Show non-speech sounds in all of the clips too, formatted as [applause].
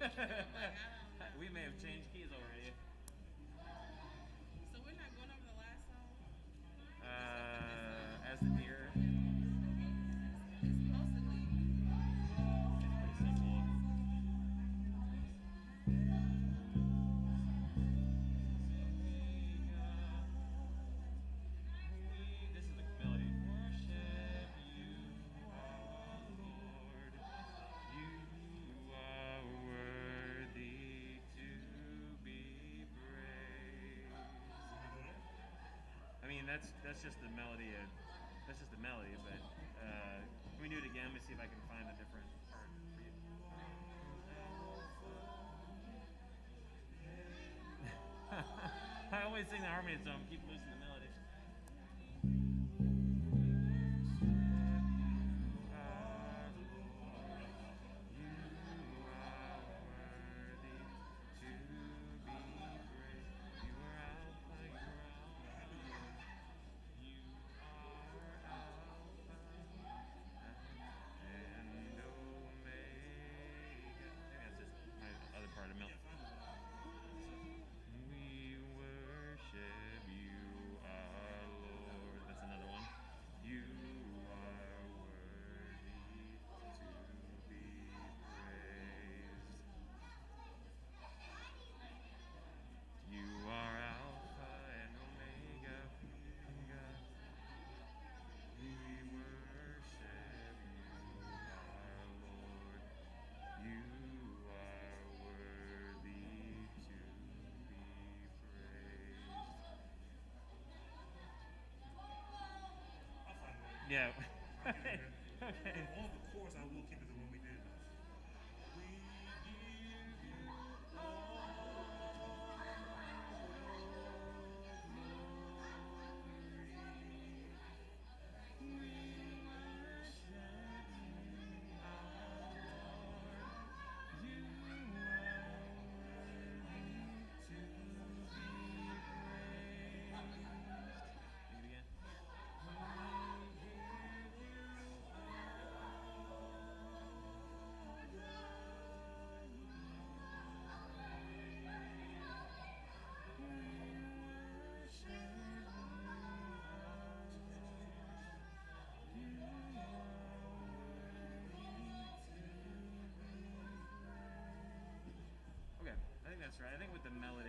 [laughs] we may have changed that's that's just the melody of that's just the melody. But uh, let me do it again. Let me see if I can find a different part for you. [laughs] I always sing the harmony, so I'm keeping. Yeah. okay. I will keep it the one we right? I think with the melody,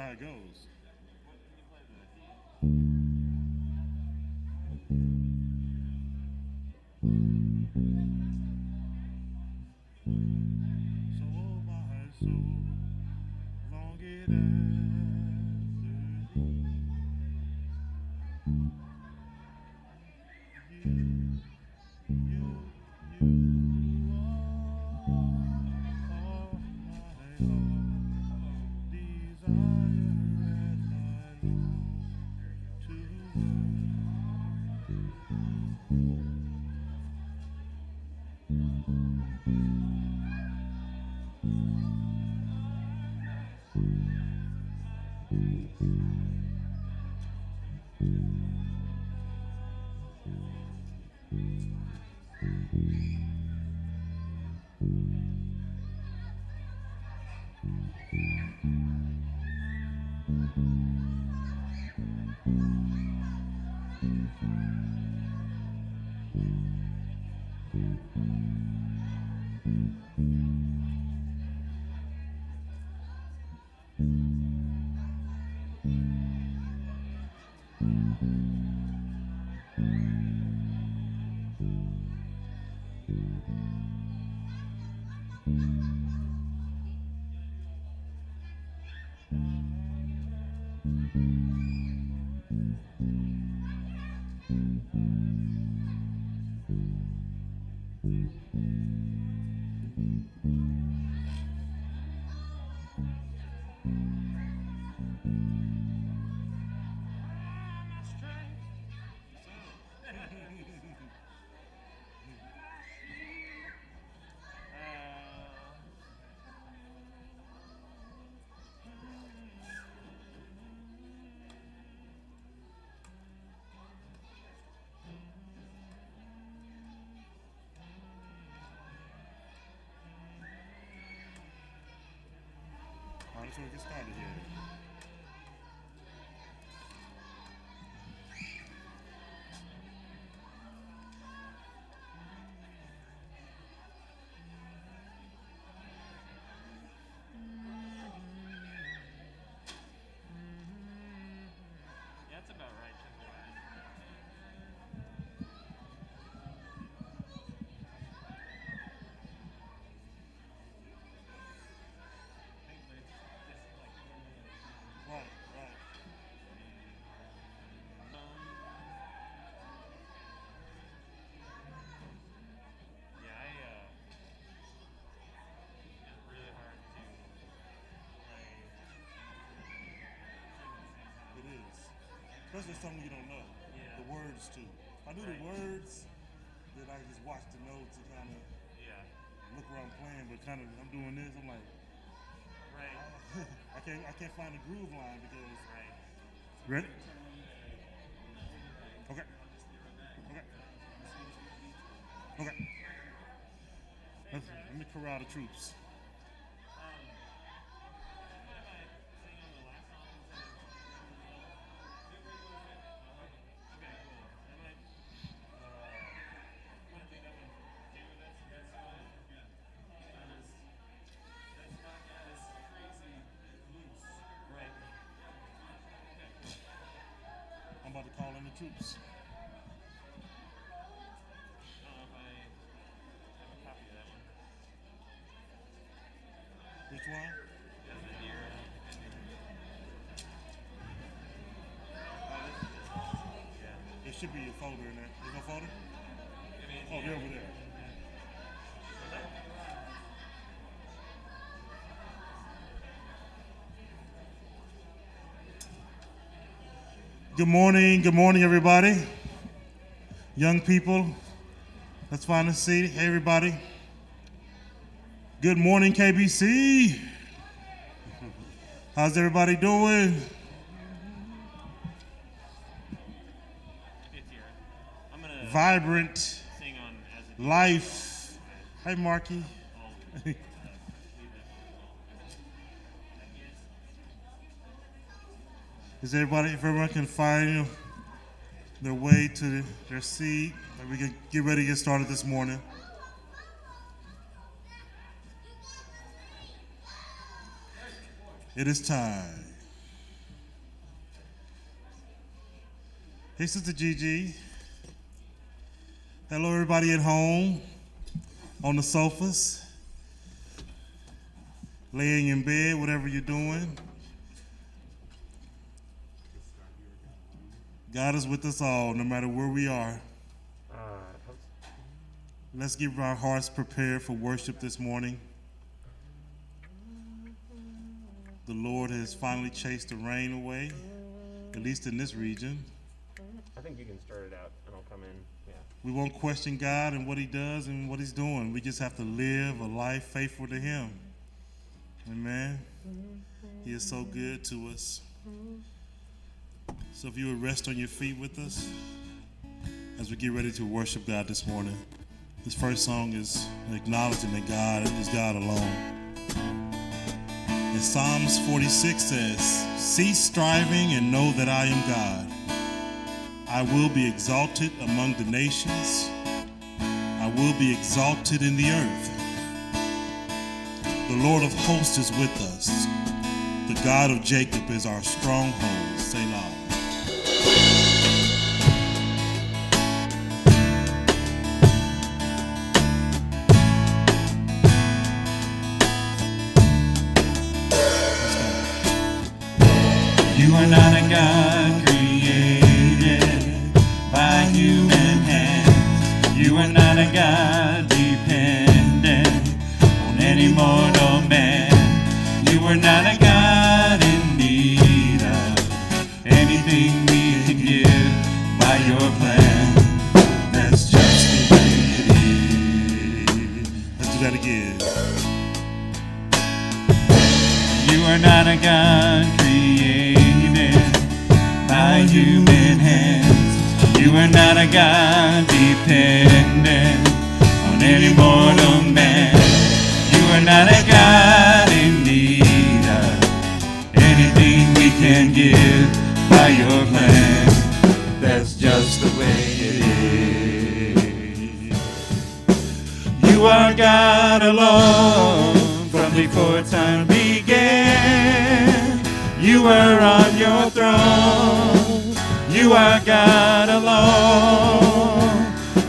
how goes. Right, so we get started here. Especially something you don't know. Yeah. The words too. If I knew the words, then I just watch the notes and kind of Yeah, look where I'm playing. But kind of, I'm doing this. I'm like, right, [laughs] I can't, I can't find the groove line because. right. Ready? Okay. Okay. Okay. Let me corral the troops. Is just, yeah. There should be a folder in there. There's no folder? Oh, they're over there. Good morning, good morning, everybody. Young people, let's find a seat. Hey, everybody. Good morning, KBC. How's everybody doing? It's here. I'm gonna Vibrant sing on as a life. Hey, Marky. Oh. [laughs] I'll, uh, leave it. Is everybody, if everyone can find their way to their seat, that we can get ready to get started this morning. It is time. Hey, Sister Gigi. Hello, everybody at home, on the sofas, laying in bed, whatever you're doing. God is with us all, no matter where we are. Let's give our hearts prepared for worship this morning. The Lord has finally chased the rain away, at least in this region. I think you can start it out and I'll come in. Yeah. We won't question God and what He does and what He's doing. We just have to live a life faithful to Him. Amen. He is so good to us. So if you would rest on your feet with us as we get ready to worship God this morning. This first song is acknowledging that God is God alone. And Psalms 46 says, Cease striving and know that I am God. I will be exalted among the nations. I will be exalted in the earth. The Lord of hosts is with us. The God of Jacob is our stronghold. Selah. Just the way it is. You are God alone from before time began. You are on your throne. You are God alone.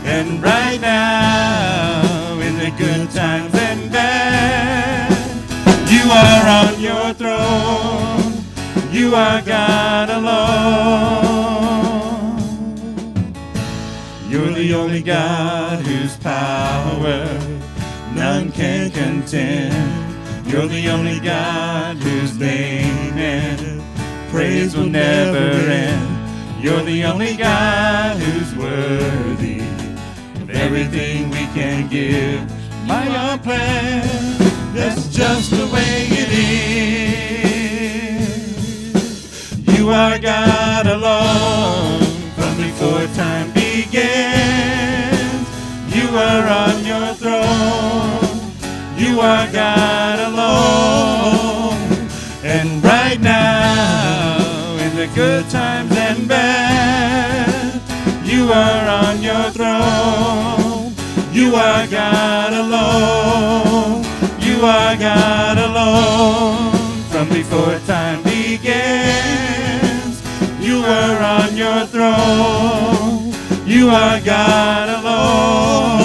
And right now, in the good times and bad, you are on your throne. You are God God whose power none can contend. You're the only God whose name and praise will never end. You're the only God who's worthy of everything we can give. My your plan, that's just the way it is. You are God alone are on your throne. You are God alone. And right now, in the good times and bad, you are on your throne. You are God alone. You are God alone. From before time begins, you are on your throne. You are God alone.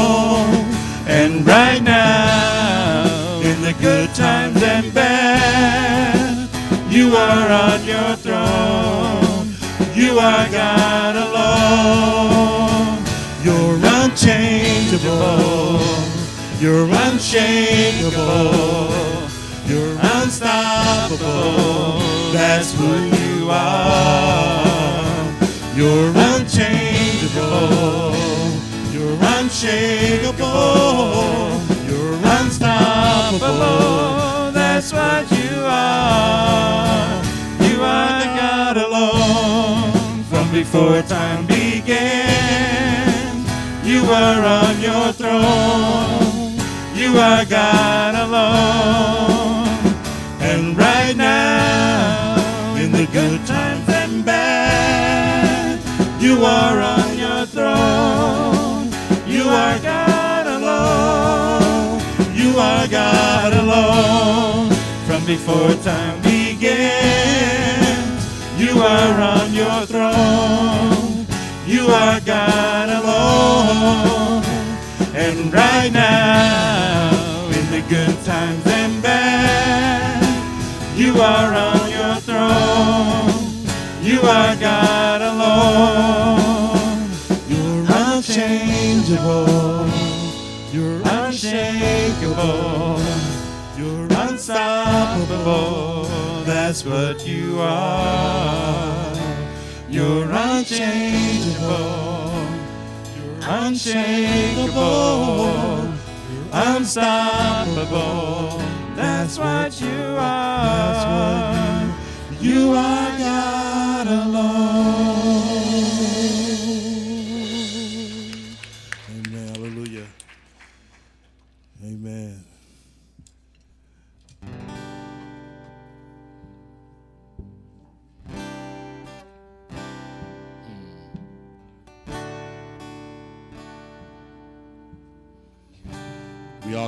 Right now, in the good times and bad, you are on your throne. You are God alone. You're unchangeable. You're unshakable. You're unstoppable. That's who you are. You're unchangeable. Unshakable. You're unstoppable. That's what you are. You are the God alone from before time began. You are on your throne. You are God alone. And right now, in the good times and bad, you are on your throne. You are God alone. You are God alone. From before time begins, you are on your throne. You are God alone. And right now, in the good times and bad, you are on your throne. You are God alone. You're unchangeable. You're unshakable. You're unstoppable. That's what you are. You're unchangeable. You're unshakable. You're unstoppable. That's what you are. You are God alone.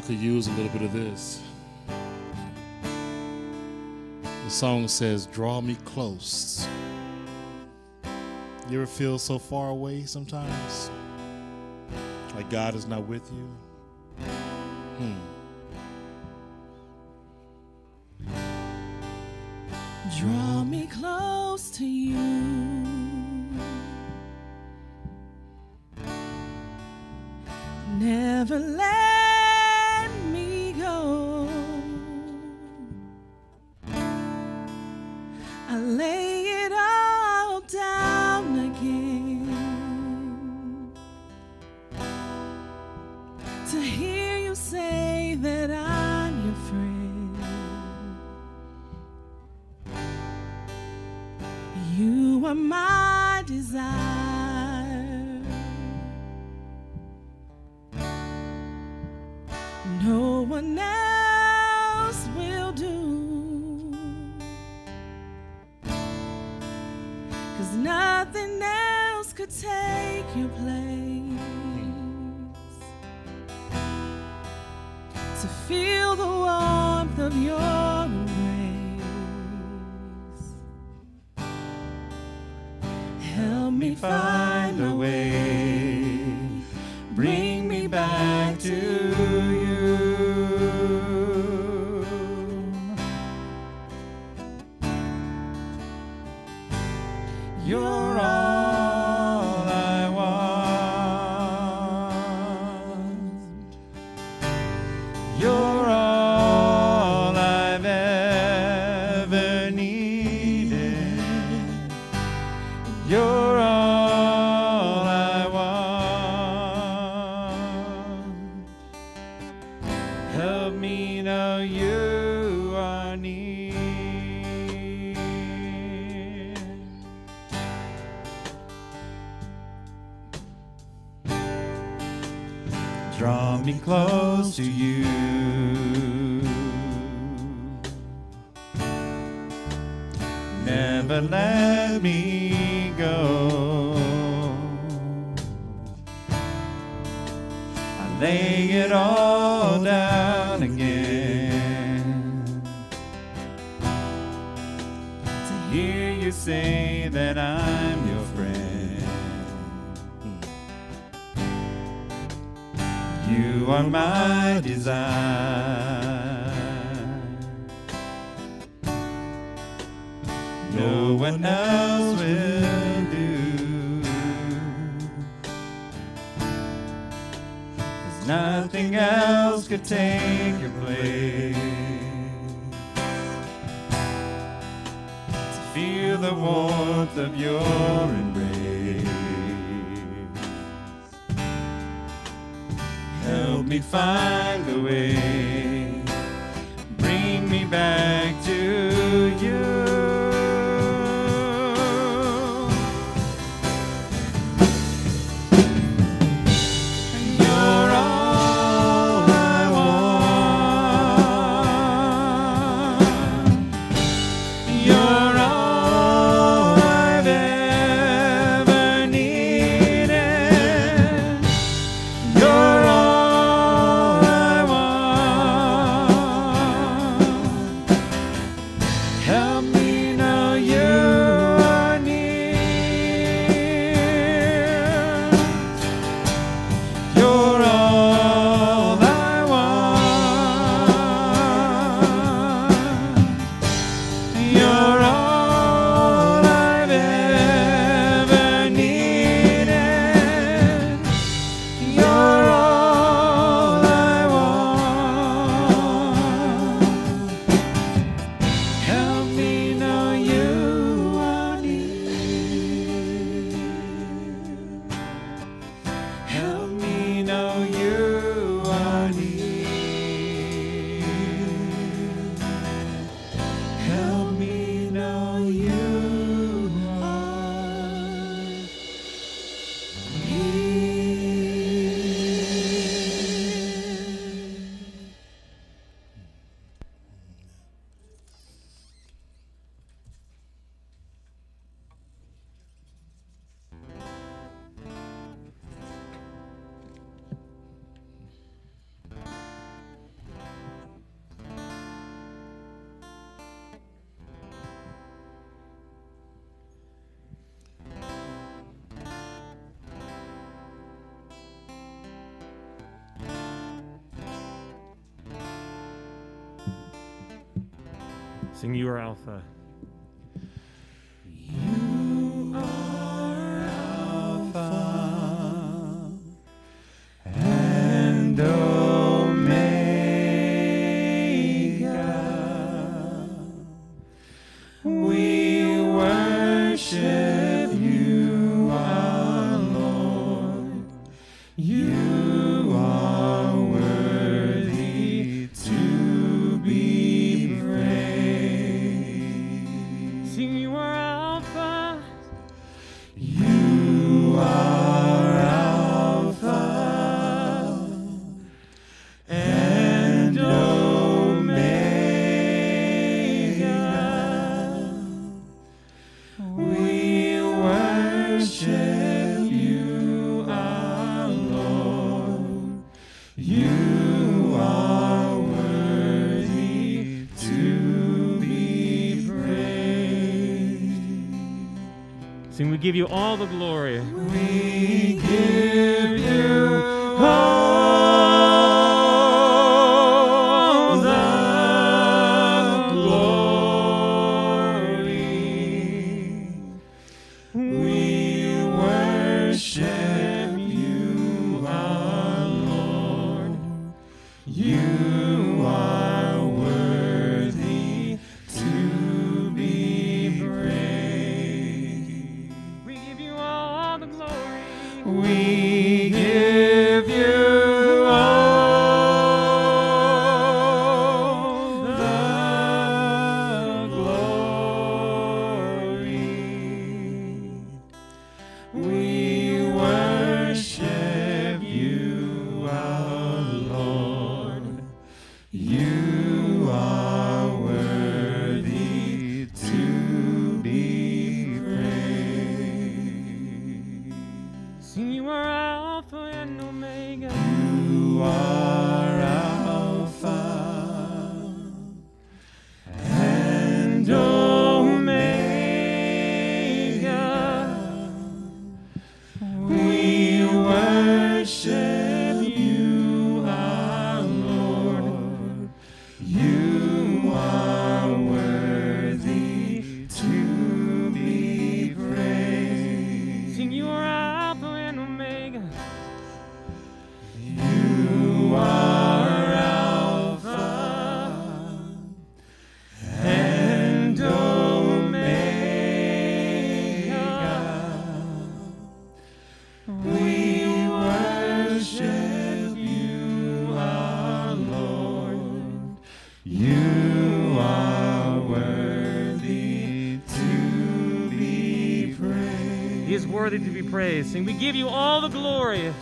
Could use a little bit of this. The song says, Draw me close. You ever feel so far away sometimes? Like God is not with you? Hmm. Draw me close to you. Never let lay it all down again to hear you say that I'm your friend. You are my desire. No one else of your embrace. Help me find a way. Never let me go. I lay it all down again to hear you say that I'm your friend. You are my desire. One else will do. Cause nothing else could take your place. To feel the warmth of your embrace. Help me find a way. Bring me back trusting you are Alpha. and we give you all the glory. We praise. And we give you all the glory.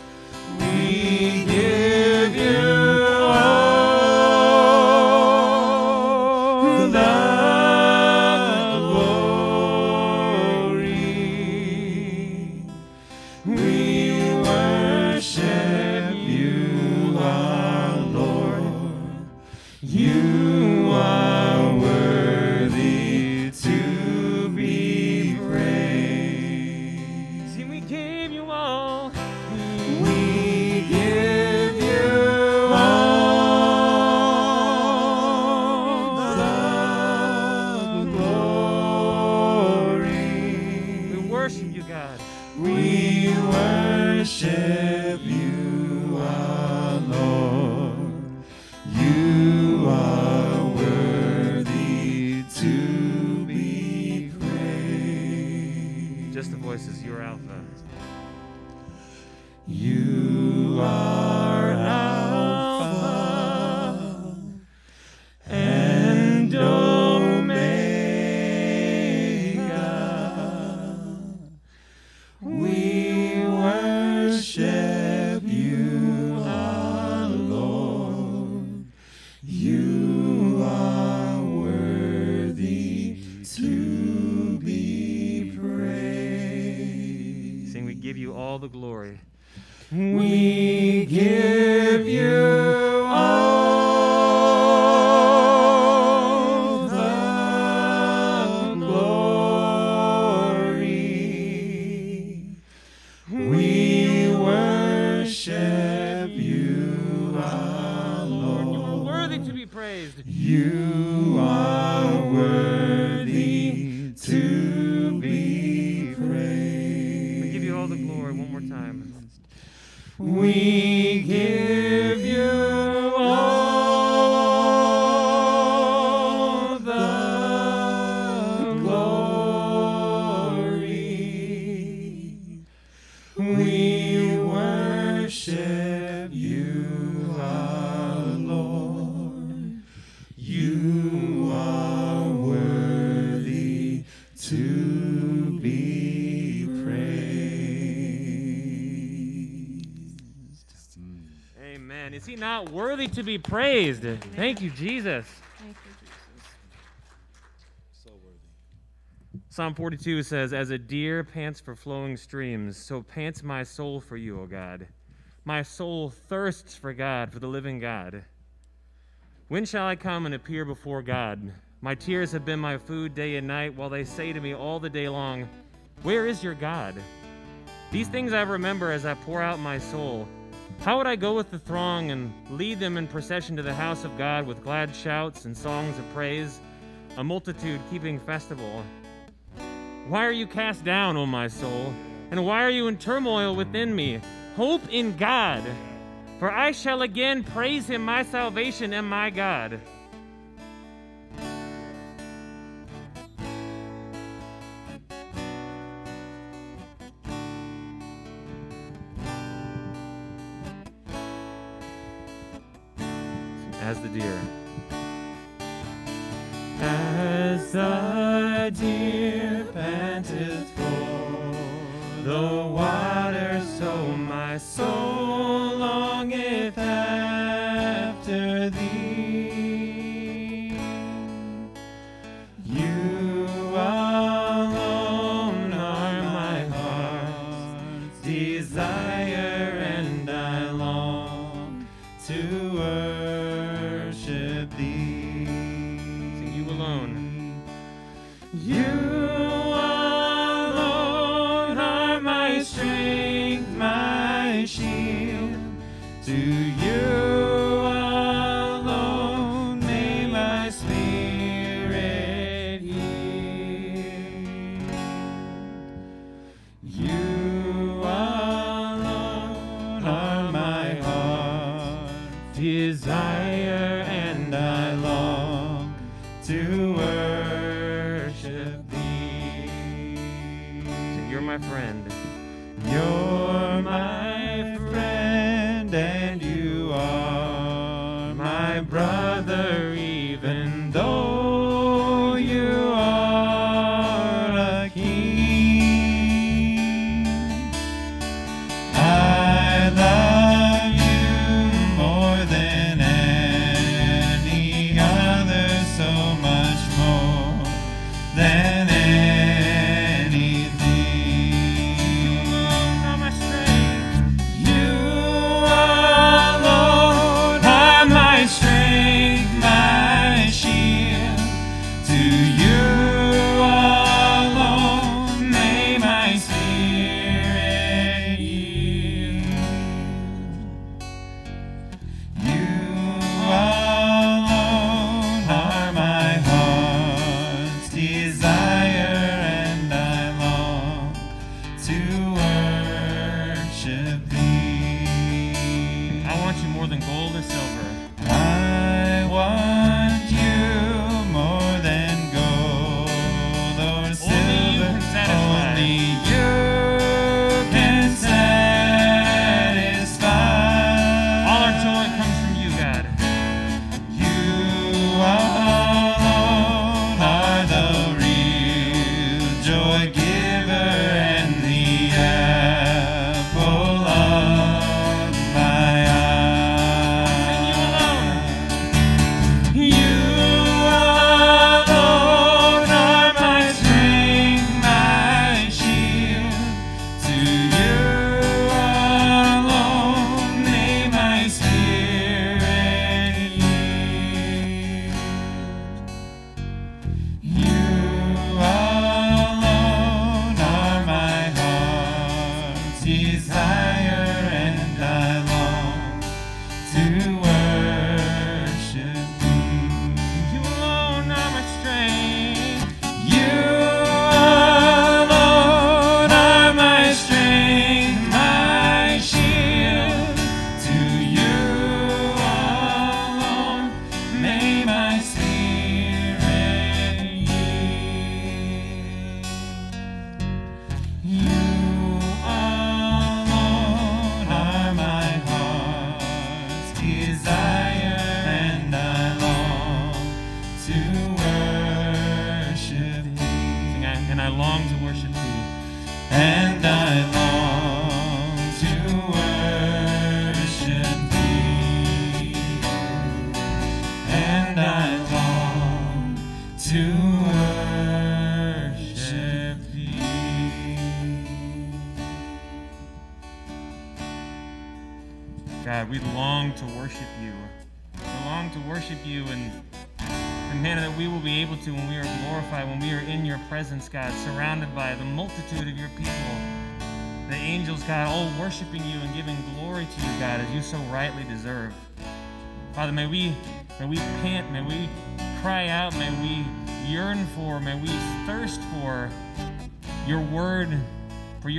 Worthy to praised? Thank you, Jesus. Thank you, Jesus. So worthy. Psalm 42 says, As a deer pants for flowing streams, so pants my soul for you, O God. My soul thirsts for God, for the living God. When shall I come and appear before God? My tears have been my food day and night, while they say to me all the day long, Where is your God? These things I remember as I pour out my soul. How would I go with the throng and lead them in procession to the house of God with glad shouts and songs of praise, a multitude keeping festival? Why are you cast down, O my soul? And why are you in turmoil within me? Hope in God, for I shall again praise him, my salvation and my God.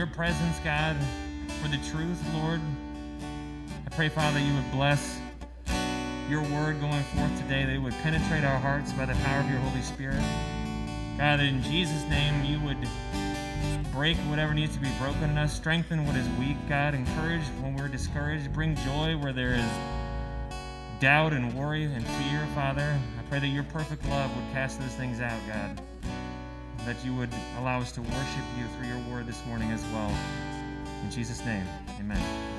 Presence, God, for the truth, Lord. I pray, Father, you would bless your word going forth today, that it would penetrate our hearts by the power of your Holy Spirit. God, that in Jesus' name you would break whatever needs to be broken in us, strengthen what is weak, God, encourage when we're discouraged, bring joy where there is doubt and worry and fear, Father. I pray that your perfect love would cast those things out, God. That you would allow us to worship you through your word this morning as well. In Jesus' name, amen.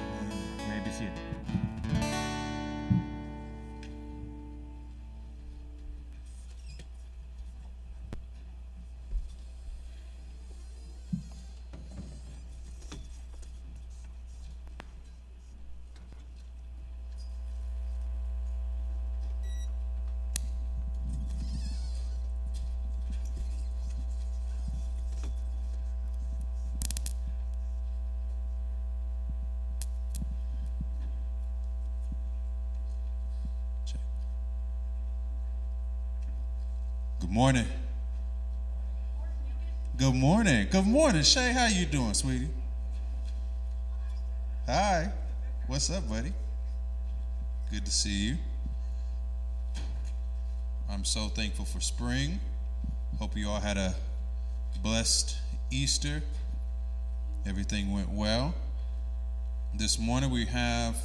Good morning. Good morning. Good morning, Shay. How you doing, sweetie? Hi. What's up, buddy? Good to see you. I'm so thankful for spring. Hope you all had a blessed Easter. Everything went well. This morning we have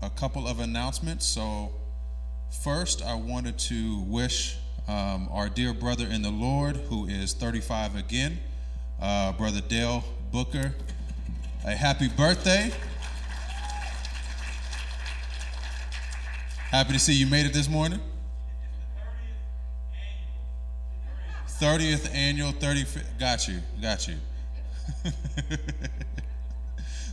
a couple of announcements. So, first, I wanted to wish um, our dear brother in the Lord, who is 35 again, uh, Brother Dale Booker, a happy birthday. Happy to see you made it this morning. 30th annual, 35th. Got you, got you. [laughs]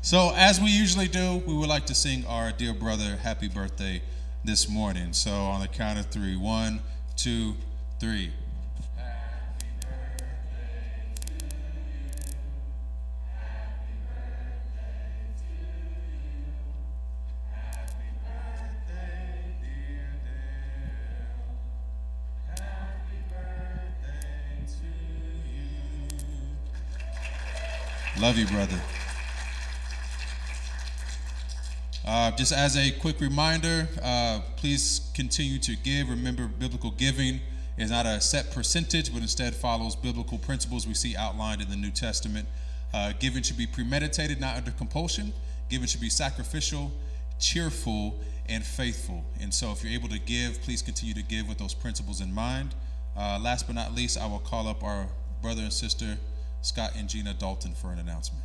so, as we usually do, we would like to sing our dear brother happy birthday this morning. So, on the count of three one, two, three. Love you, brother. Uh, just as a quick reminder, uh, please continue to give. Remember, biblical giving is not a set percentage, but instead follows biblical principles we see outlined in the New Testament. Uh, giving should be premeditated, not under compulsion. Giving should be sacrificial, cheerful, and faithful. And so, if you're able to give, please continue to give with those principles in mind. Uh, last but not least, I will call up our brother and sister, Scott and Gina Dalton, for an announcement.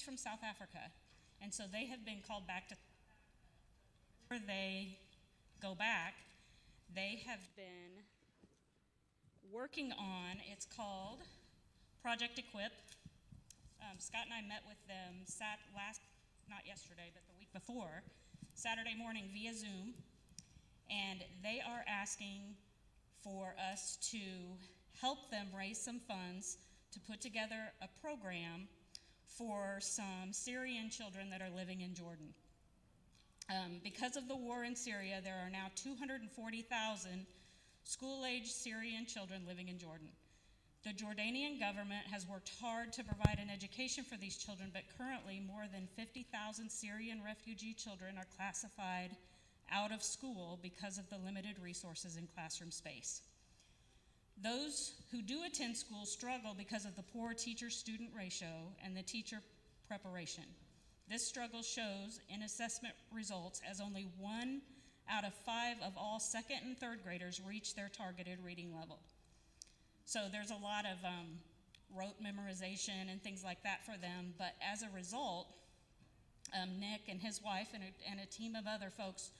She's from South Africa. And so they have been called back to Before they go back, they have been working on, it's called Project Equip. Um, Scott and I met with them sat last, not yesterday, but the week before, Saturday morning via Zoom, and they are asking for us to help them raise some funds to put together a program for some Syrian children that are living in Jordan. Um, because of the war in Syria, there are now 240,000 school aged Syrian children living in Jordan. The Jordanian government has worked hard to provide an education for these children, but currently more than 50,000 Syrian refugee children are classified out of school because of the limited resources in classroom space. Those who do attend school struggle because of the poor teacher student ratio and the teacher preparation. This struggle shows in assessment results as only one out of five of all second and third graders reach their targeted reading level. So there's a lot of um, rote memorization and things like that for them, but as a result, um, Nick and his wife and a, and a team of other folks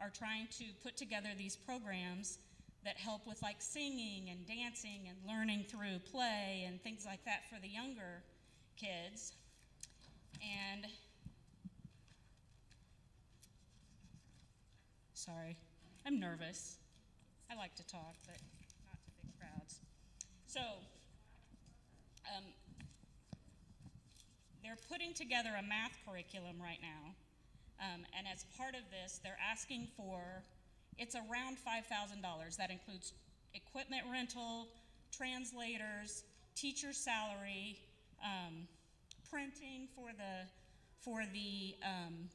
are trying to put together these programs that help with like singing and dancing and learning through play and things like that for the younger kids. And sorry, I'm nervous. I like to talk, but not to big crowds. So, um, they're putting together a math curriculum right now. Um, and as part of this, they're asking for, it's around $5,000. That includes equipment rental, translators, teacher salary, um, printing for the, for the, um,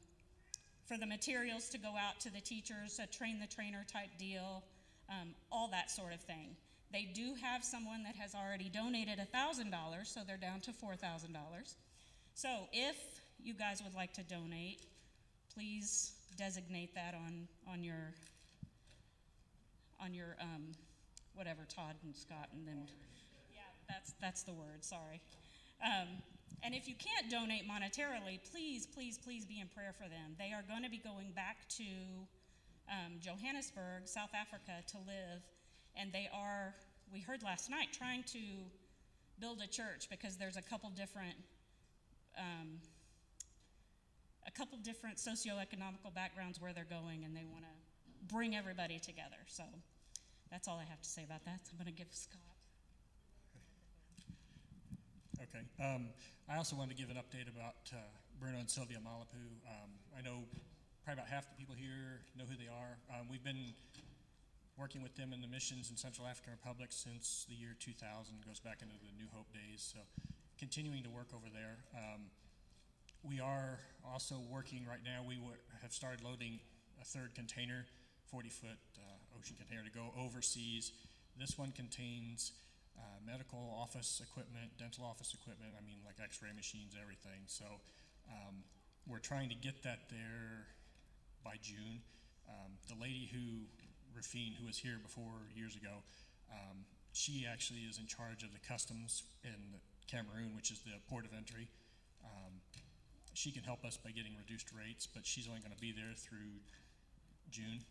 for the materials to go out to the teachers, a train the trainer type deal, um, all that sort of thing. They do have someone that has already donated $1,000, so they're down to $4,000. So if you guys would like to donate, please designate that on, on your, on your, um, whatever, Todd and Scott and them. Yeah, that's, that's the word, sorry. Um, and if you can't donate monetarily, please, please, please be in prayer for them. They are going to be going back to um, Johannesburg, South Africa, to live, and they are, we heard last night, trying to build a church because there's a couple different um, a couple different socioeconomical backgrounds where they're going, and they want to bring everybody together. So that's all I have to say about that. I'm going to give Scott. Okay. Um, I also wanted to give an update about uh, Bruno and Sylvia Malapu. Um, I know probably about half the people here know who they are. Um, we've been working with them in the missions in Central African Republic since the year 2000, goes back into the New Hope days. So continuing to work over there. Um, we are also working right now, we have started loading a third container, 40 foot uh, ocean container, to go overseas. This one contains uh, medical office equipment, dental office equipment, I mean, like x ray machines, everything. So um, we're trying to get that there by June. Um, the lady who, Rafine, who was here before years ago, um, she actually is in charge of the customs in Cameroon, which is the port of entry. Um, she can help us by getting reduced rates, but she's only going to be there through June.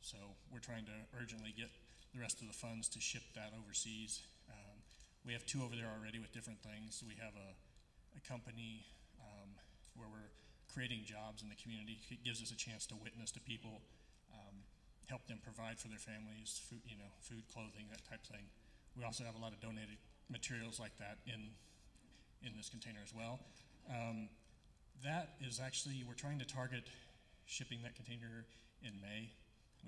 So we're trying to urgently get the rest of the funds to ship that overseas. Um, we have two over there already with different things. We have a, a company um, where we're creating jobs in the community. It gives us a chance to witness to people, um, help them provide for their families, food, you know, food, clothing, that type of thing. We also have a lot of donated materials like that in in this container as well. Um, that is actually, we're trying to target shipping that container in May,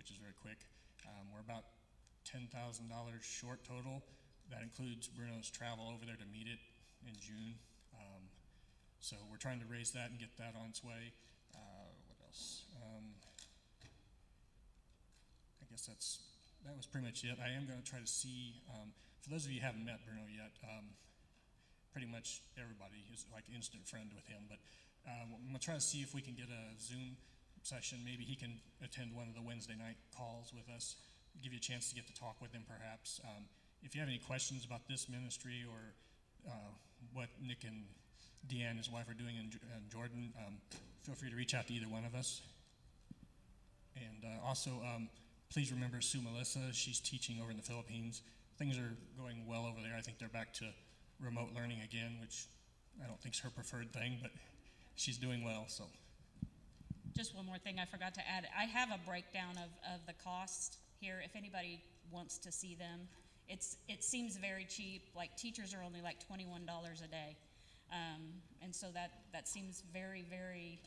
which is very quick. Um, we're about $10,000 short total. That includes Bruno's travel over there to meet it in June. Um, so we're trying to raise that and get that on its way. Uh, what else? Um, I guess that's that was pretty much it. I am going to try to see. Um, for those of you who haven't met Bruno yet, um, pretty much everybody is like instant friend with him. But um, I'm gonna try to see if we can get a Zoom session. Maybe he can attend one of the Wednesday night calls with us. Give you a chance to get to talk with him, perhaps. Um, if you have any questions about this ministry or uh, what Nick and Deanne, his wife, are doing in, in Jordan, um, feel free to reach out to either one of us. And also, um, please remember Sue Melissa. She's teaching over in the Philippines. Things are going well over there. I think they're back to remote learning again, which I don't think is her preferred thing, but she's doing well. So Just one more thing I forgot to add. I have a breakdown of, of the costs here, if anybody wants to see them. It's, it seems very cheap, like teachers are only like twenty-one dollars a day. Um, and so that, that seems very, very,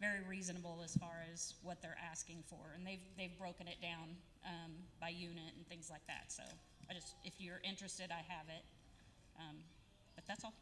very reasonable as far as what they're asking for. And they've, they've broken it down, um, by unit and things like that, so I just, if you're interested, I have it. Um, but that's all,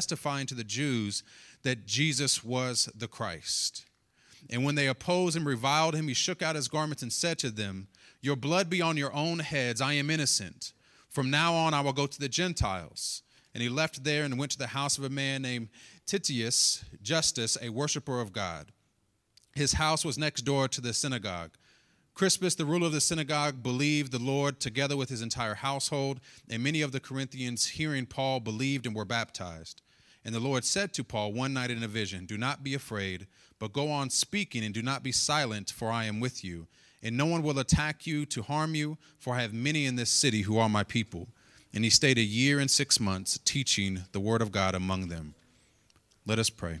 testifying to the Jews that Jesus was the Christ. And when they opposed and reviled him, he shook out his garments and said to them, Your blood be on your own heads. I am innocent. From now on, I will go to the Gentiles. And he left there and went to the house of a man named Titius Justus, a worshiper of God. His house was next door to the synagogue. Crispus, the ruler of the synagogue, believed the Lord together with his entire household, and many of the Corinthians, hearing Paul, believed and were baptized. And the Lord said to Paul one night in a vision, Do not be afraid, but go on speaking, and do not be silent, for I am with you. And no one will attack you to harm you, for I have many in this city who are my people. And he stayed a year and six months, teaching the word of God among them. Let us pray.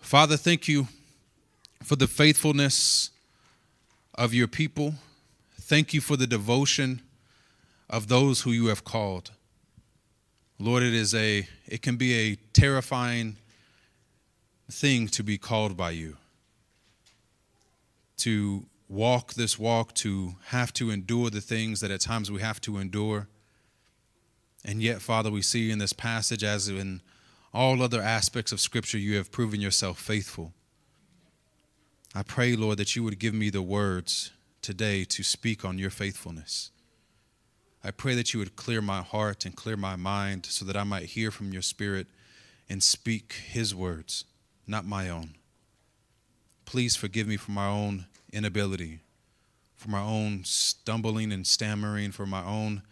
Father, thank you for the faithfulness of your people. Thank you for the devotion of those who you have called. Lord, it is a it can be a terrifying thing to be called by you. To walk this walk, to have to endure the things that at times we have to endure. And yet, Father, we see in this passage, as in all other aspects of Scripture, you have proven yourself faithful. I pray, Lord, that you would give me the words today to speak on your faithfulness. I pray that you would clear my heart and clear my mind so that I might hear from your Spirit and speak his words, not my own. Please forgive me for my own inability, for my own stumbling and stammering, for my own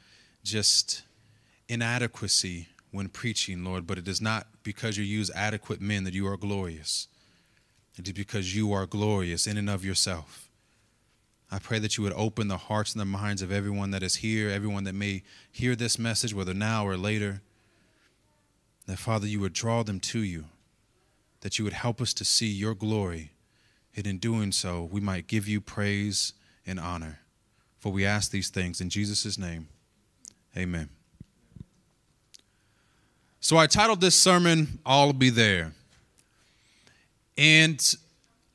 just inadequacy when preaching, Lord. But it is not because you use adequate men that you are glorious. It is because you are glorious in and of yourself. I pray that you would open the hearts and the minds of everyone that is here, everyone that may hear this message, whether now or later. That, Father, you would draw them to you, that you would help us to see your glory, and in doing so, we might give you praise and honor. For we ask these things in Jesus' name. Amen. So I titled this sermon, I'll Be There. And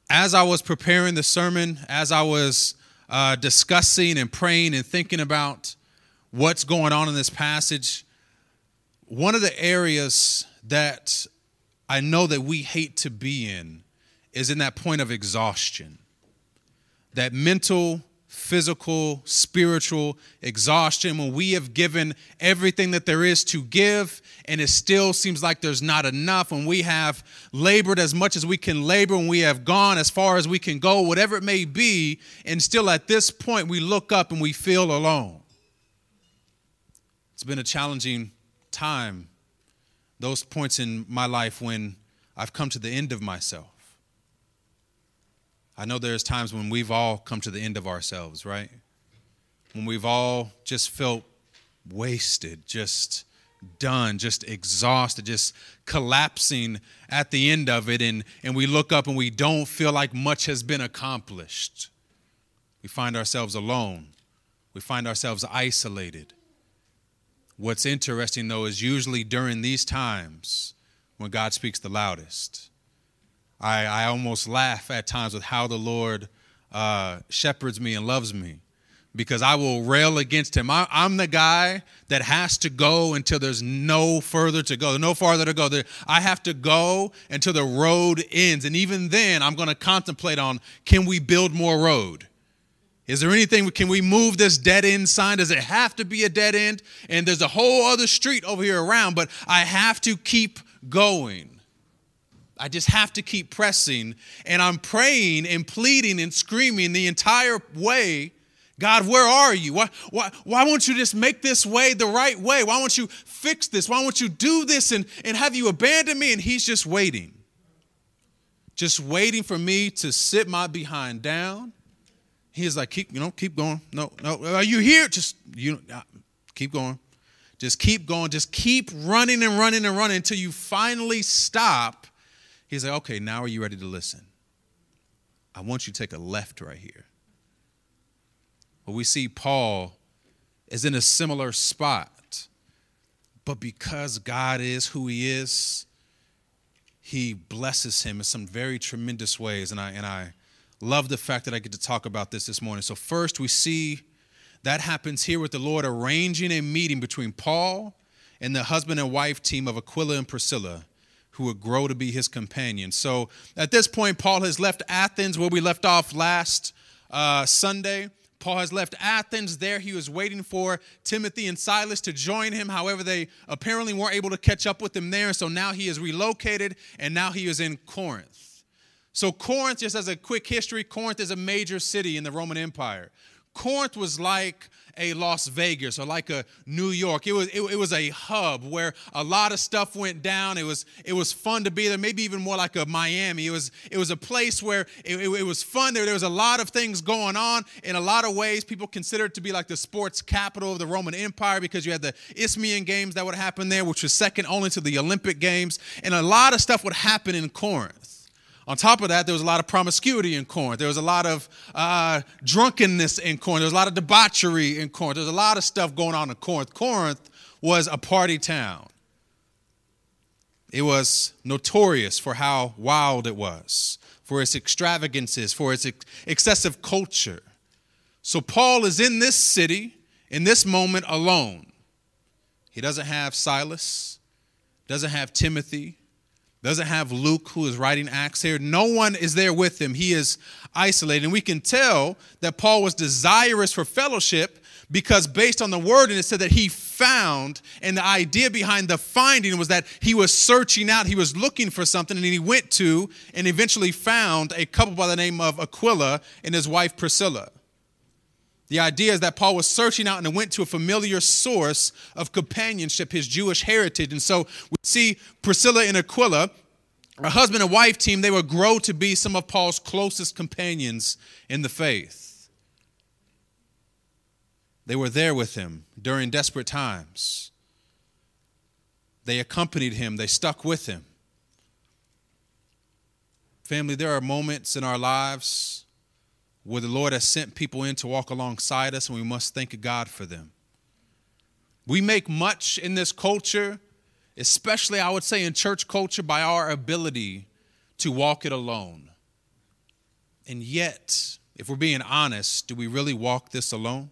as I was preparing the sermon, as I was uh, discussing and praying and thinking about what's going on in this passage, one of the areas that I know that we hate to be in is in that point of exhaustion. That mental, physical, spiritual exhaustion when we have given everything that there is to give and it still seems like there's not enough, when we have labored as much as we can labor, when we have gone as far as we can go, whatever it may be, and still at this point we look up and we feel alone. It's been a challenging time, those points in my life when I've come to the end of myself. I know there's times when we've all come to the end of ourselves, right? When we've all just felt wasted, just done, just exhausted, just collapsing at the end of it. And, and we look up and we don't feel like much has been accomplished. We find ourselves alone, we find ourselves isolated. What's interesting, though, is usually during these times when God speaks the loudest. I, I almost laugh at times with how the Lord uh, shepherds me and loves me because I will rail against him. I, am the guy that has to go until there's no further to go, no farther to go. There, I have to go until the road ends. And even then, I'm going to contemplate on can we build more road? Is there anything, can we move this dead end sign? Does it have to be a dead end? And there's a whole other street over here around, but I have to keep going. I just have to keep pressing. And I'm praying and pleading and screaming the entire way God, where are you? Why, why, why won't you just make this way the right way? Why won't you fix this? Why won't you do this and, and have you abandoned me? And he's just waiting. Just waiting for me to sit my behind down. He's like, keep, you know, keep going. No, no, are you here? Just, you uh, keep going. Just keep going. Just keep running and running and running until you finally stop He's like, okay, now are you ready to listen? I want you to take a left right here. But we see Paul is in a similar spot. But because God is who he is, he blesses him in some very tremendous ways. And I, and I love the fact that I get to talk about this this morning. So, first, we see that happens here with the Lord arranging a meeting between Paul and the husband and wife team of Aquila and Priscilla who would grow to be his companion. So at this point, Paul has left Athens, where we left off last uh, Sunday. Paul has left Athens. There he was waiting for Timothy and Silas to join him. However, they apparently weren't able to catch up with him there. So now he is relocated and now he is in Corinth. So, Corinth, just as a quick history, Corinth is a major city in the Roman Empire. Corinth was like a Las Vegas or like a New York. It was it, it, was a hub where a lot of stuff went down. It was it was fun to be there. Maybe even more like a Miami. It was it was a place where it, it, it was fun. There there was a lot of things going on. In a lot of ways, people consider it to be like the sports capital of the Roman Empire because you had the Isthmian Games that would happen there, which was second only to the Olympic Games, and a lot of stuff would happen in Corinth. On top of that, there was a lot of promiscuity in Corinth. There was a lot of uh, drunkenness in Corinth. There was a lot of debauchery in Corinth. There was a lot of stuff going on in Corinth. Corinth was a party town. It was notorious for how wild it was, for its extravagances, for its ex- excessive culture. So Paul is in this city, in this moment, alone. He doesn't have Silas, doesn't have Timothy, doesn't have Luke, who is writing Acts here. No one is there with him. He is isolated. And we can tell that Paul was desirous for fellowship because, based on the word, and it said that he found, and the idea behind the finding was that he was searching out, he was looking for something, and he went to and eventually found a couple by the name of Aquila and his wife Priscilla. The idea is that Paul was searching out and went to a familiar source of companionship, his Jewish heritage. And so we see Priscilla and Aquila, a husband and wife team, they would grow to be some of Paul's closest companions in the faith. They were there with him during desperate times. They accompanied him, they stuck with him. Family, there are moments in our lives where the Lord has sent people in to walk alongside us, and we must thank God for them. We make much in this culture, especially I would say in church culture, by our ability to walk it alone. And yet, if we're being honest, do we really walk this alone?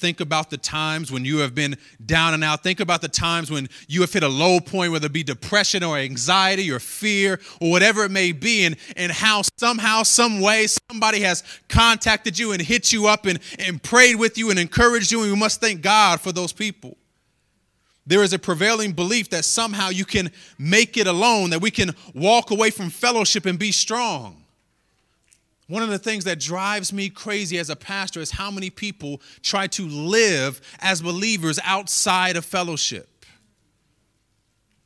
Think about the times when you have been down and out. Think about the times when you have hit a low point, whether it be depression or anxiety or fear or whatever it may be, and, and how somehow, some way, somebody has contacted you and hit you up and, and prayed with you and encouraged you. And we must thank God for those people. There is a prevailing belief that somehow you can make it alone, that we can walk away from fellowship and be strong. One of the things that drives me crazy as a pastor is how many people try to live as believers outside of fellowship.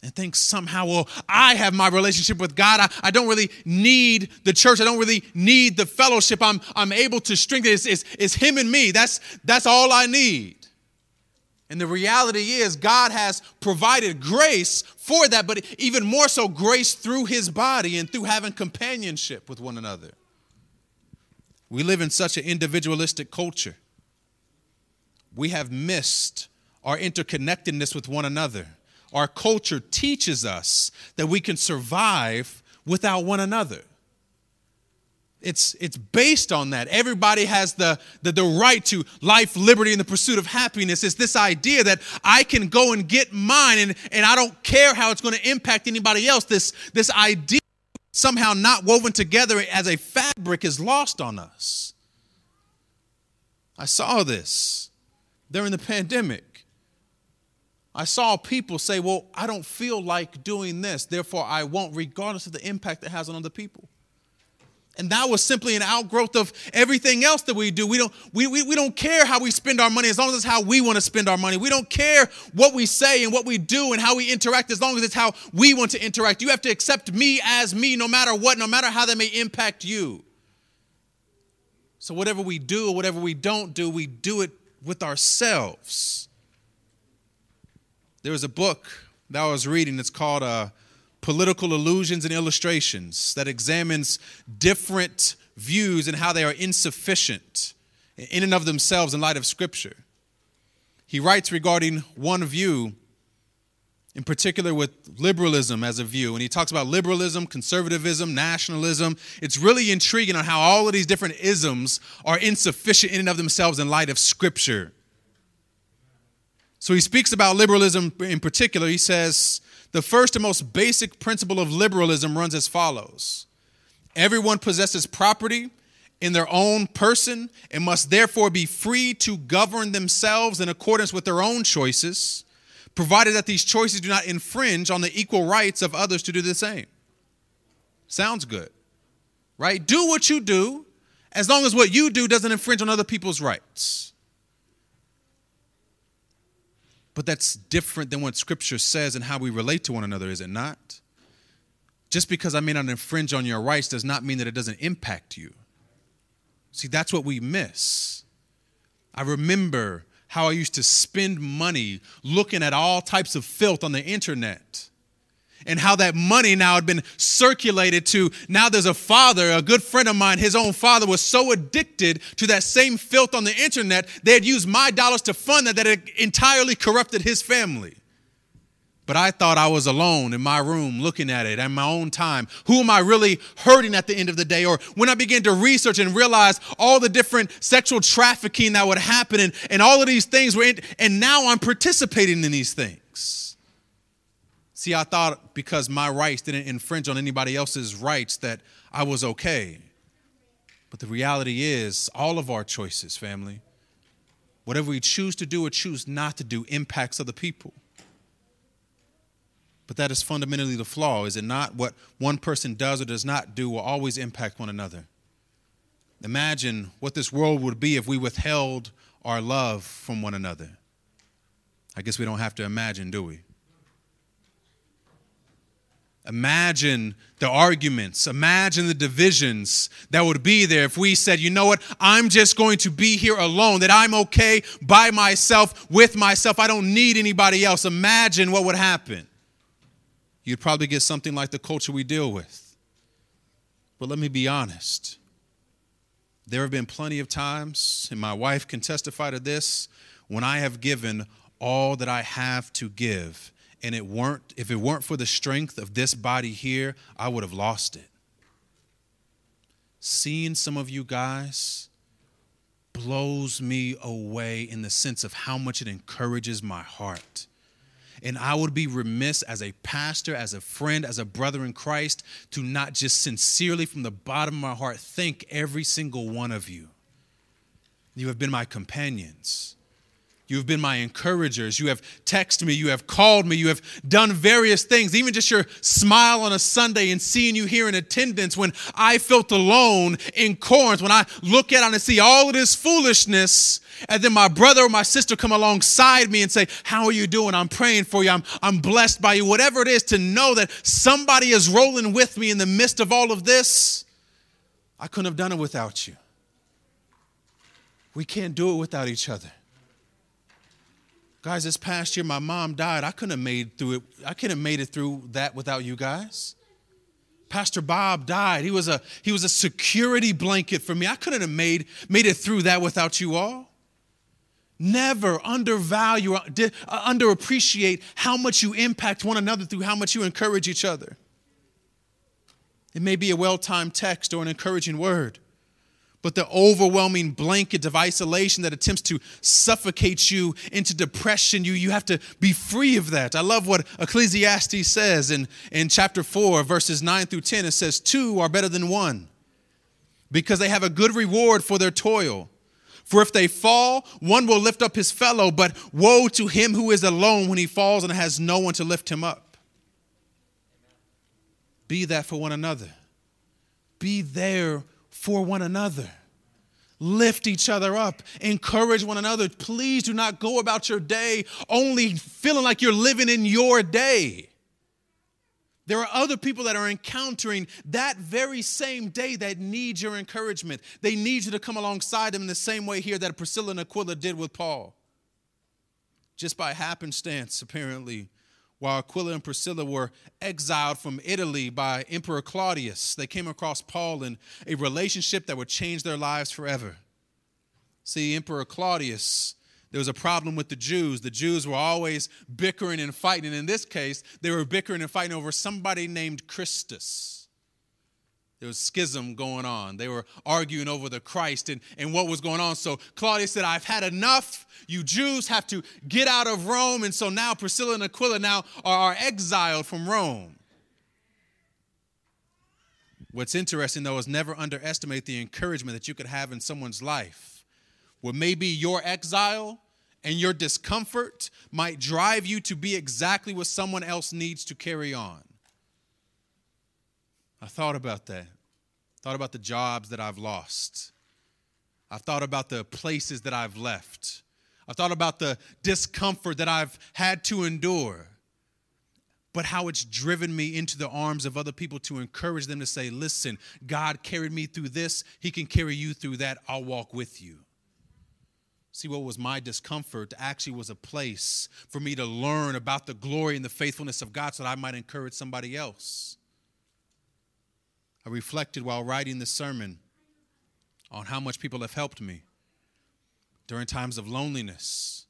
And think somehow, well, I have my relationship with God. I, I don't really need the church. I don't really need the fellowship. I'm, I'm able to strengthen it. It's, it's, it's Him and me. That's, that's all I need. And the reality is, God has provided grace for that, but even more so, grace through His body and through having companionship with one another. We live in such an individualistic culture. We have missed our interconnectedness with one another. Our culture teaches us that we can survive without one another. It's, it's based on that. Everybody has the, the, the right to life, liberty, and the pursuit of happiness. It's this idea that I can go and get mine and, and I don't care how it's going to impact anybody else. This, this idea somehow not woven together as a fabric is lost on us. I saw this during the pandemic. I saw people say, Well, I don't feel like doing this, therefore I won't, regardless of the impact it has on other people. And that was simply an outgrowth of everything else that we do. We don't, we, we, we don't care how we spend our money as long as it's how we want to spend our money. We don't care what we say and what we do and how we interact as long as it's how we want to interact. You have to accept me as me no matter what, no matter how that may impact you. So, whatever we do or whatever we don't do, we do it with ourselves. There was a book that I was reading, it's called uh, Political Illusions and Illustrations, that examines different views and how they are insufficient in and of themselves in light of Scripture. He writes regarding one view, in particular with liberalism as a view, and he talks about liberalism, conservatism, nationalism. It's really intriguing on how all of these different isms are insufficient in and of themselves in light of Scripture. So he speaks about liberalism in particular. He says, the first and most basic principle of liberalism runs as follows Everyone possesses property in their own person and must therefore be free to govern themselves in accordance with their own choices, provided that these choices do not infringe on the equal rights of others to do the same. Sounds good, right? Do what you do as long as what you do doesn't infringe on other people's rights. But that's different than what Scripture says and how we relate to one another, is it not? Just because I may not infringe on your rights does not mean that it doesn't impact you. See, that's what we miss. I remember how I used to spend money looking at all types of filth on the internet. And how that money now had been circulated to now there's a father, a good friend of mine, his own father was so addicted to that same filth on the internet, they had used my dollars to fund that that it entirely corrupted his family. But I thought I was alone in my room looking at it at my own time. Who am I really hurting at the end of the day? Or when I began to research and realize all the different sexual trafficking that would happen and, and all of these things were in, and now I'm participating in these things. See, I thought because my rights didn't infringe on anybody else's rights that I was okay. But the reality is, all of our choices, family, whatever we choose to do or choose not to do, impacts other people. But that is fundamentally the flaw, is it not? What one person does or does not do will always impact one another. Imagine what this world would be if we withheld our love from one another. I guess we don't have to imagine, do we? Imagine the arguments, imagine the divisions that would be there if we said, you know what, I'm just going to be here alone, that I'm okay by myself, with myself, I don't need anybody else. Imagine what would happen you'd probably get something like the culture we deal with. But let me be honest. There have been plenty of times, and my wife can testify to this, when I have given all that I have to give, and it weren't if it weren't for the strength of this body here, I would have lost it. Seeing some of you guys blows me away in the sense of how much it encourages my heart and I would be remiss as a pastor, as a friend, as a brother in Christ to not just sincerely from the bottom of my heart thank every single one of you. You have been my companions. You have been my encouragers. You have texted me. You have called me. You have done various things. Even just your smile on a Sunday and seeing you here in attendance when I felt alone in Corinth, when I look at and I see all of this foolishness, and then my brother or my sister come alongside me and say, How are you doing? I'm praying for you. I'm, I'm blessed by you. Whatever it is, to know that somebody is rolling with me in the midst of all of this, I couldn't have done it without you. We can't do it without each other. Guys, this past year my mom died. I couldn't have made through it. I couldn't have made it through that without you guys. Pastor Bob died. He was a he was a security blanket for me. I couldn't have made made it through that without you all. Never undervalue, uh, underappreciate how much you impact one another through how much you encourage each other. It may be a well timed text or an encouraging word but the overwhelming blanket of isolation that attempts to suffocate you into depression, you, you have to be free of that. I love what Ecclesiastes says in, in chapter 4, verses 9 through 10. It says, Two are better than one because they have a good reward for their toil. For if they fall, one will lift up his fellow, but woe to him who is alone when he falls and has no one to lift him up. Be that for one another. Be there for one another. Lift each other up, encourage one another. Please do not go about your day only feeling like you're living in your day. There are other people that are encountering that very same day that need your encouragement. They need you to come alongside them in the same way here that Priscilla and Aquila did with Paul. Just by happenstance, apparently, while Aquila and Priscilla were exiled from Italy by Emperor Claudius, they came across Paul in a relationship that would change their lives forever. See, Emperor Claudius, there was a problem with the Jews. The Jews were always bickering and fighting. In this case, they were bickering and fighting over somebody named Christus. There was schism going on. They were arguing over the Christ and, and what was going on. So Claudius said, I've had enough. You Jews have to get out of Rome. And so now Priscilla and Aquila now are exiled from Rome. What's interesting, though, is never underestimate the encouragement that you could have in someone's life. Where maybe your exile and your discomfort might drive you to be exactly what someone else needs to carry on. I thought about that. Thought about the jobs that I've lost. I've thought about the places that I've left. I've thought about the discomfort that I've had to endure. But how it's driven me into the arms of other people to encourage them to say, listen, God carried me through this. He can carry you through that. I'll walk with you. See, what was my discomfort actually was a place for me to learn about the glory and the faithfulness of God so that I might encourage somebody else. I reflected while writing this sermon on how much people have helped me during times of loneliness.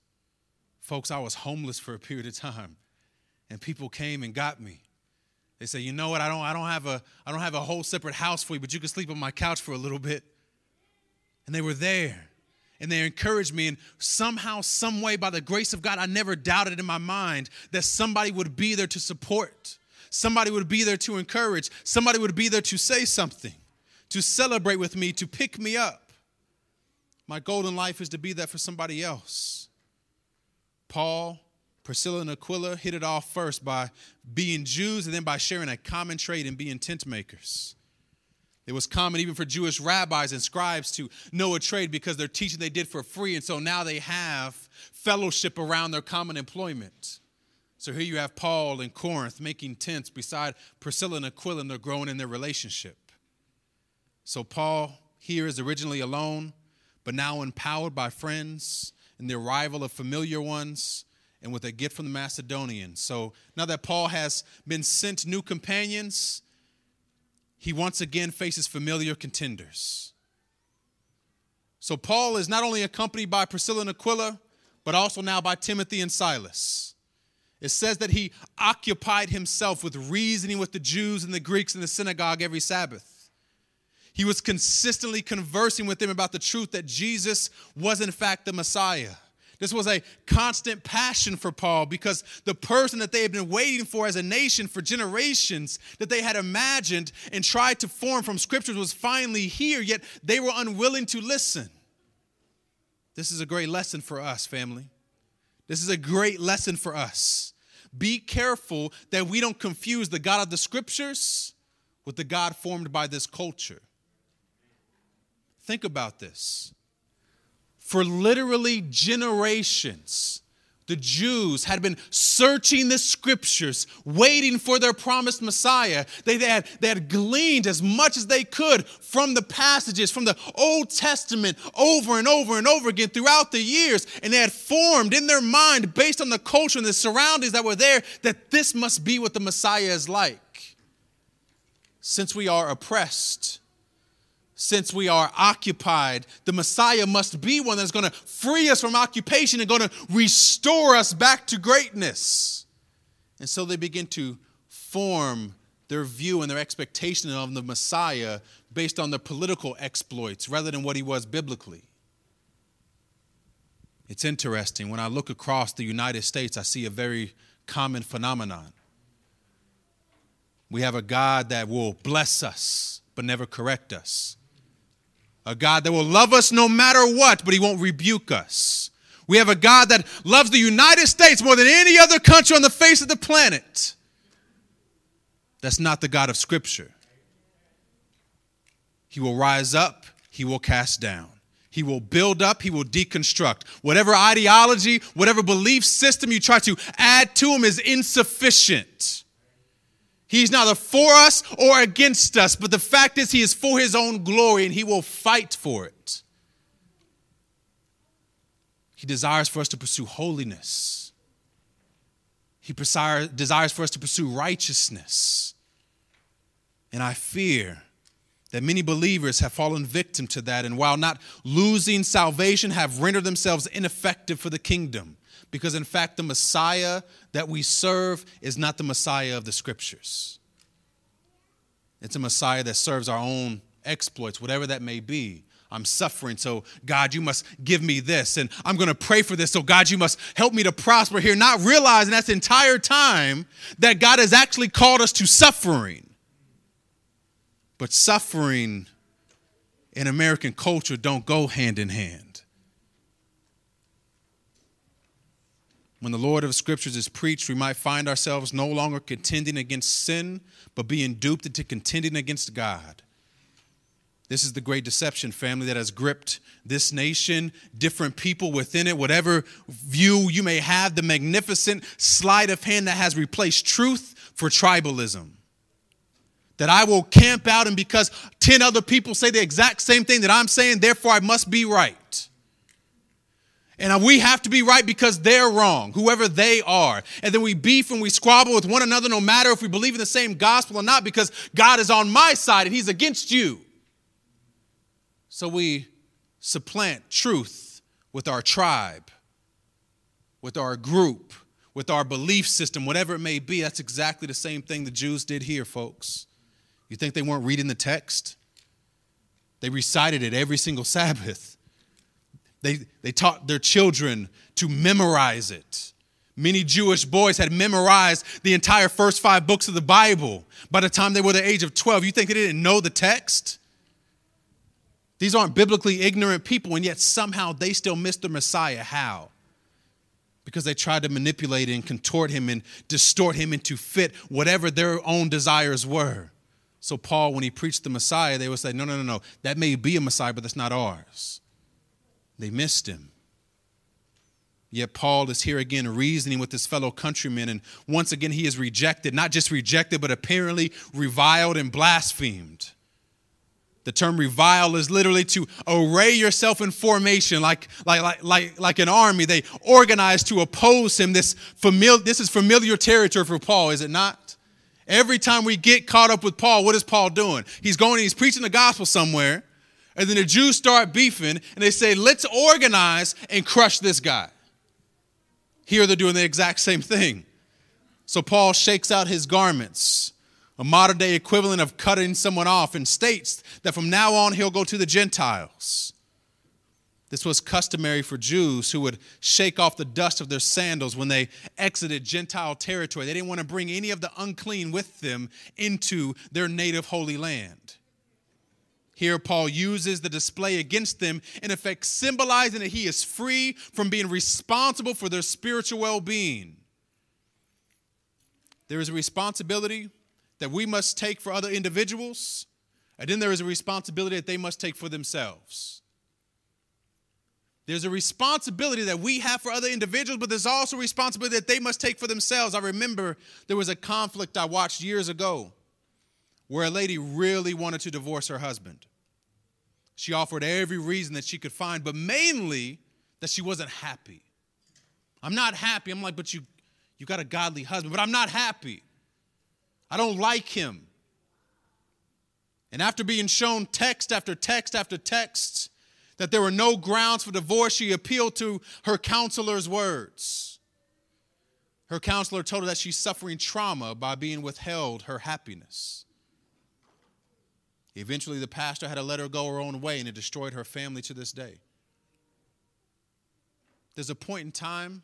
Folks, I was homeless for a period of time, and people came and got me. They say, "You know what? I don't I don't have a I don't have a whole separate house for you, but you can sleep on my couch for a little bit." And they were there and they encouraged me. And somehow, some way, by the grace of God, I never doubted in my mind that somebody would be there to support, somebody would be there to encourage, somebody would be there to say something, to celebrate with me, to pick me up. My golden life is to be that for somebody else. Paul, Priscilla, and Aquila hit it off first by being Jews and then by sharing a common trade in being tent makers. It was common even for Jewish rabbis and scribes to know a trade because their teaching they did for free. And so now they have fellowship around their common employment. So here you have Paul in Corinth making tents beside Priscilla and Aquila, and they're growing in their relationship. So Paul here is originally alone, but now empowered by friends and the arrival of familiar ones and with a gift from the Macedonians. So now that Paul has been sent new companions, he once again faces familiar contenders. So Paul is not only accompanied by Priscilla and Aquila, but also now by Timothy and Silas. It says that he occupied himself with reasoning with the Jews and the Greeks in the synagogue every Sabbath. He was consistently conversing with them about the truth that Jesus was, in fact, the Messiah. This was a constant passion for Paul because the person that they had been waiting for as a nation for generations, that they had imagined and tried to form from scriptures, was finally here, yet they were unwilling to listen. This is a great lesson for us, family. This is a great lesson for us. Be careful that we don't confuse the God of the scriptures with the God formed by this culture. Think about this for literally generations. The Jews had been searching the scriptures, waiting for their promised Messiah. They, they, had, they had gleaned as much as they could from the passages, from the Old Testament, over and over and over again throughout the years. And they had formed in their mind, based on the culture and the surroundings that were there, that this must be what the Messiah is like. Since we are oppressed, since we are occupied, the Messiah must be one that's going to free us from occupation and going to restore us back to greatness. And so they begin to form their view and their expectation of the Messiah based on their political exploits rather than what he was biblically. It's interesting. When I look across the United States, I see a very common phenomenon. We have a God that will bless us but never correct us a God that will love us no matter what, but he won't rebuke us. We have a God that loves the United States more than any other country on the face of the planet. That's not the God of Scripture. He will rise up, he will cast down. He will build up, he will deconstruct. Whatever ideology, whatever belief system you try to add to him is insufficient. He's neither for us or against us, but the fact is, He is for His own glory and He will fight for it. He desires for us to pursue holiness, He desires for us to pursue righteousness. And I fear that many believers have fallen victim to that, and while not losing salvation, have rendered themselves ineffective for the kingdom. Because in fact, the Messiah that we serve is not the Messiah of the scriptures. It's a Messiah that serves our own exploits, whatever that may be. I'm suffering, so God, you must give me this. And I'm going to pray for this, so God, you must help me to prosper here. Not realizing that's the entire time that God has actually called us to suffering. But suffering in American culture don't go hand in hand. When the Lord of Scriptures is preached, we might find ourselves no longer contending against sin, but being duped into contending against God. This is the great deception, family, that has gripped this nation, different people within it, whatever view you may have, the magnificent sleight of hand that has replaced truth for tribalism. That I will camp out, and because 10 other people say the exact same thing that I'm saying, therefore I must be right. And we have to be right because they're wrong, whoever they are. And then we beef and we squabble with one another no matter if we believe in the same gospel or not because God is on my side and he's against you. So we supplant truth with our tribe, with our group, with our belief system, whatever it may be. That's exactly the same thing the Jews did here, folks. You think they weren't reading the text? They recited it every single [laughs] Sabbath. They, they taught their children to memorize it. Many Jewish boys had memorized the entire first five books of the Bible by the time they were the age of 12. You think they didn't know the text? These aren't biblically ignorant people, and yet somehow they still missed the Messiah. How? Because they tried to manipulate and contort him and distort him into fit whatever their own desires were. So, Paul, when he preached the Messiah, they would say, No, no, no, no. That may be a Messiah, but that's not ours. They missed him. Yet Paul is here again reasoning with his fellow countrymen, and once again he is rejected, not just rejected, but apparently reviled and blasphemed. The term revile is literally to array yourself in formation, like, like, like, like, like an army. They organize to oppose him. This, familiar, this is familiar territory for Paul, is it not? Every time we get caught up with Paul, what is Paul doing? He's going, he's preaching the gospel somewhere, and then the Jews start beefing, and they say, let's organize and crush this guy. Here they're doing the exact same thing. So Paul shakes out his garments, a modern day equivalent of cutting someone off, and states that from now on he'll go to the Gentiles. This was customary for Jews who would shake off the dust of their sandals when they exited Gentile territory. They didn't want to bring any of the unclean with them into their native holy land. Here, Paul uses the display against them, in effect, symbolizing that he is free from being responsible for their spiritual well being. There is a responsibility that we must take for other individuals, and then there is a responsibility that they must take for themselves. There's a responsibility that we have for other individuals, but there's also a responsibility that they must take for themselves. I remember there was a conflict I watched years ago where a lady really wanted to divorce her husband. She offered every reason that she could find, but mainly that she wasn't happy. I'm not happy. I'm like, but you, you got a godly husband, but I'm not happy. I don't like him. And after being shown text after text after text, that there were no grounds for divorce, she appealed to her counselor's words. Her counselor told her that she's suffering trauma by being withheld her happiness. Eventually, the pastor had to let her go her own way, and it destroyed her family to this day. There's a point in time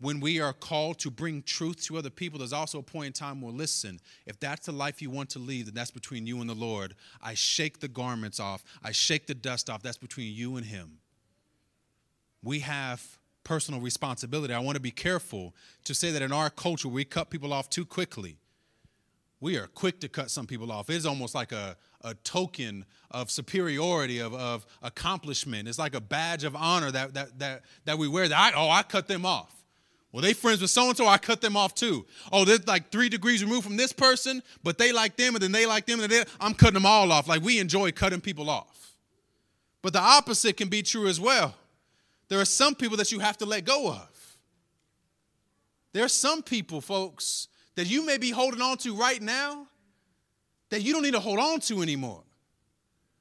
when we are called to bring truth to other people, there's also a point in time where, listen, if that's the life you want to lead, then that's between you and the Lord. I shake the garments off, I shake the dust off. That's between you and Him. We have personal responsibility. I want to be careful to say that in our culture, we cut people off too quickly. We are quick to cut some people off. It's almost like a, a token of superiority, of, of accomplishment. It's like a badge of honor that, that, that, that we wear. That I, oh, I cut them off. Well, they friends with so and so, I cut them off too. Oh, they're like three degrees removed from this person, but they like them, and then they like them, and then I'm cutting them all off. Like we enjoy cutting people off. But the opposite can be true as well. There are some people that you have to let go of. There are some people, folks, that you may be holding on to right now that you don't need to hold on to anymore.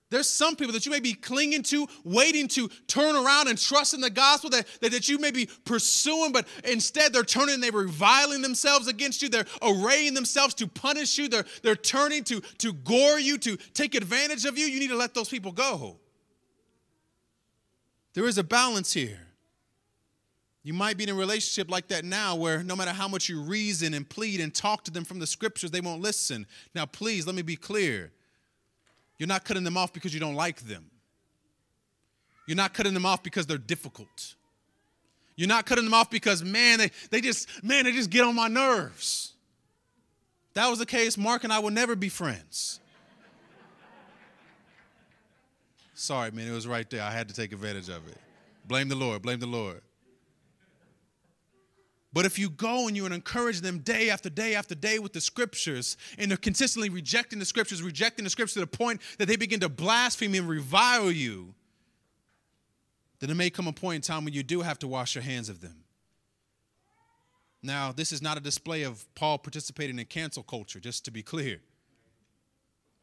There's some people that you may be clinging to, waiting to turn around and trust in the gospel that, that, that you may be pursuing, but instead they're turning, they're reviling themselves against you. They're arraying themselves to punish you. They're, they're turning to, to gore you, to take advantage of you. You need to let those people go. There is a balance here. You might be in a relationship like that now where no matter how much you reason and plead and talk to them from the scriptures, they won't listen. Now, please, let me be clear. You're not cutting them off because you don't like them. You're not cutting them off because they're difficult. You're not cutting them off because, man, they, they just, man, they just get on my nerves. That was the case, Mark and I will never be friends. Sorry, man, it was right there. I had to take advantage of it. Blame the Lord, blame the Lord. But if you go and you encourage them day after day after day with the scriptures, and they're consistently rejecting the scriptures, rejecting the scriptures to the point that they begin to blaspheme and revile you, then there may come a point in time when you do have to wash your hands of them. Now, this is not a display of Paul participating in cancel culture, just to be clear,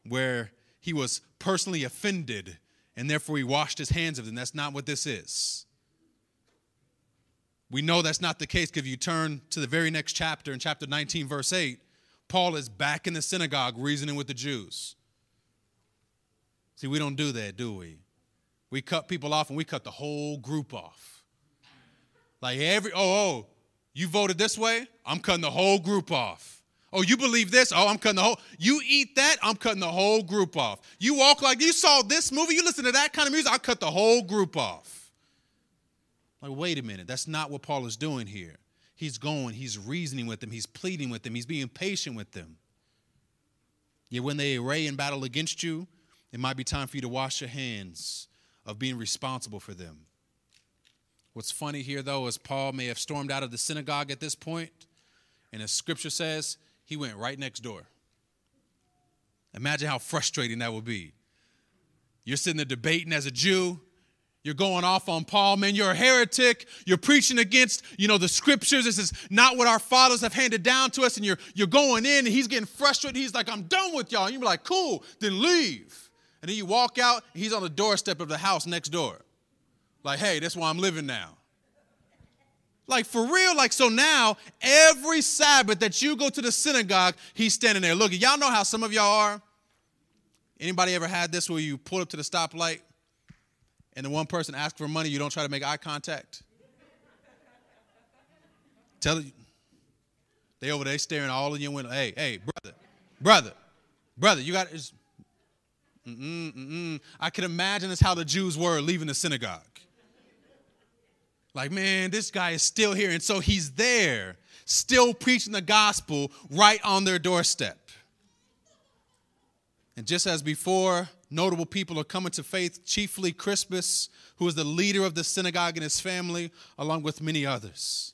where he was personally offended and therefore he washed his hands of them. That's not what this is. We know that's not the case because if you turn to the very next chapter, in chapter 19, verse 8, Paul is back in the synagogue reasoning with the Jews. See, we don't do that, do we? We cut people off and we cut the whole group off. Like every, oh, oh, you voted this way? I'm cutting the whole group off. Oh, you believe this? Oh, I'm cutting the whole. You eat that? I'm cutting the whole group off. You walk like you saw this movie, you listen to that kind of music, I'll cut the whole group off. Like, wait a minute, that's not what Paul is doing here. He's going, he's reasoning with them, he's pleading with them, he's being patient with them. Yet when they array in battle against you, it might be time for you to wash your hands of being responsible for them. What's funny here, though, is Paul may have stormed out of the synagogue at this point, and as scripture says, he went right next door. Imagine how frustrating that would be. You're sitting there debating as a Jew. You're going off on Paul, man. You're a heretic. You're preaching against, you know, the scriptures. This is not what our fathers have handed down to us. And you're you're going in, and he's getting frustrated. He's like, I'm done with y'all. And you're like, cool, then leave. And then you walk out, he's on the doorstep of the house next door. Like, hey, that's where I'm living now. Like for real, like so now, every Sabbath that you go to the synagogue, he's standing there. Look, y'all know how some of y'all are. Anybody ever had this where you pull up to the stoplight and the one person asks for money, you don't try to make eye contact? Tell you, they over there staring all in your window. Hey, hey, brother, brother, brother, you got. Mm-mm, mm-mm. I can imagine that's how the Jews were leaving the synagogue. Like, man, this guy is still here. And so he's there, still preaching the gospel right on their doorstep. And just as before, notable people are coming to faith, chiefly Crispus, who is the leader of the synagogue and his family, along with many others.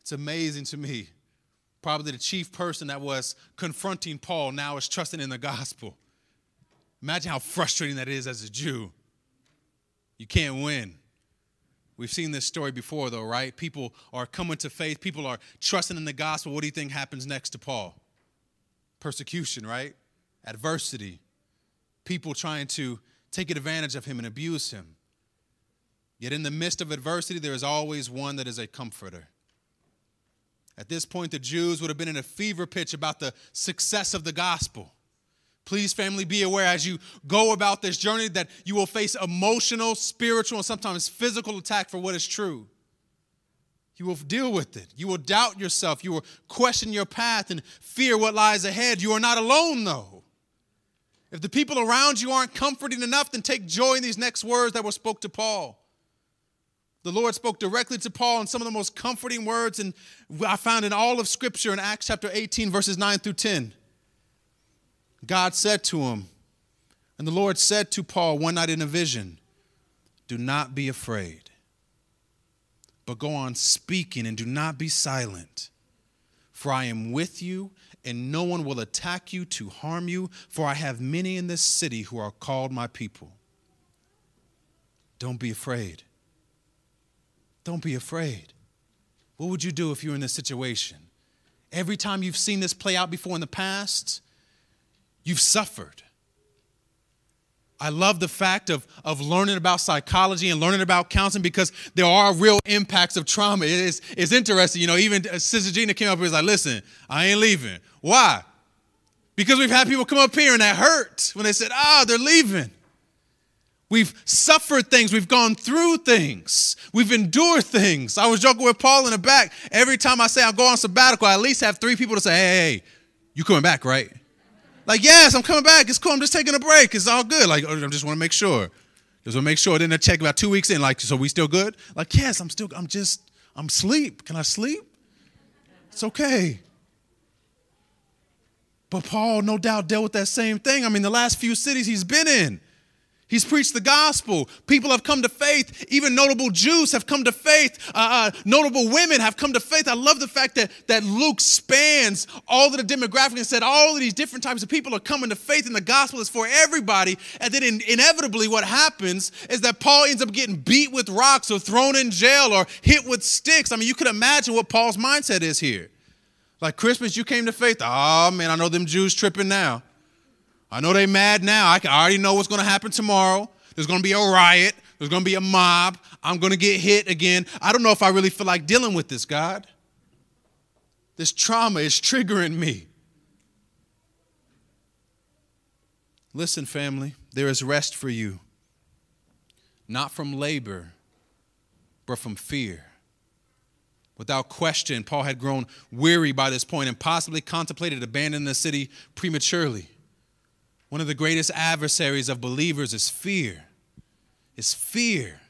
It's amazing to me. Probably the chief person that was confronting Paul now is trusting in the gospel. Imagine how frustrating that is as a Jew. You can't win. We've seen this story before, though, right? People are coming to faith, people are trusting in the gospel. What do you think happens next to Paul? Persecution, right? Adversity. People trying to take advantage of him and abuse him. Yet in the midst of adversity, there is always one that is a comforter. At this point, the Jews would have been in a fever pitch about the success of the gospel. Please, family, be aware as you go about this journey that you will face emotional, spiritual, and sometimes physical attack for what is true. You will deal with it. You will doubt yourself. You will question your path and fear what lies ahead. You are not alone, though. If the people around you aren't comforting enough, then take joy in these next words that were spoke to Paul. The Lord spoke directly to Paul in some of the most comforting words, and I found in all of Scripture in Acts chapter 18, verses 9 through 10. God said to him, and the Lord said to Paul one night in a vision, Do not be afraid, but go on speaking and do not be silent. For I am with you, and no one will attack you to harm you, for I have many in this city who are called my people. Don't be afraid. Don't be afraid. What would you do if you were in this situation? Every time you've seen this play out before in the past, You've suffered. I love the fact of, of learning about psychology and learning about counseling because there are real impacts of trauma. It is, it's interesting. You know, even Sister Gina came up and was like, listen, I ain't leaving. Why? Because we've had people come up here and that hurt when they said, ah, they're leaving. We've suffered things. We've gone through things. We've endured things. I was joking with Paul in the back. Every time I say I'll go on sabbatical, I at least have three people to say, hey, hey, hey you coming back, right? Like, yes, I'm coming back. It's cool. I'm just taking a break. It's all good. Like, I just want to make sure. Just want to make sure. Then I check about two weeks in. Like, so we still good? Like, yes, I'm still. I'm just. I'm sleep. Can I sleep? It's okay. But Paul, no doubt, dealt with that same thing. I mean, the last few cities he's been in, He's preached the gospel. People have come to faith. Even notable Jews have come to faith. Uh, uh, notable women have come to faith. I love the fact that, that Luke spans all of the demographic and said all of these different types of people are coming to faith, and the gospel is for everybody. And then in, inevitably, what happens is that Paul ends up getting beat with rocks or thrown in jail or hit with sticks. I mean, you could imagine what Paul's mindset is here. Like Crispus, you came to faith. Oh, man, I know them Jews tripping now. I know they mad now. I, I already know what's going to happen tomorrow. There's going to be a riot. There's going to be a mob. I'm going to get hit again. I don't know if I really feel like dealing with this, God. This trauma is triggering me. Listen, family, there is rest for you, not from labor, but from fear. Without question, Paul had grown weary by this point and possibly contemplated abandoning the city prematurely. One of the greatest adversaries of believers is fear. Is fear.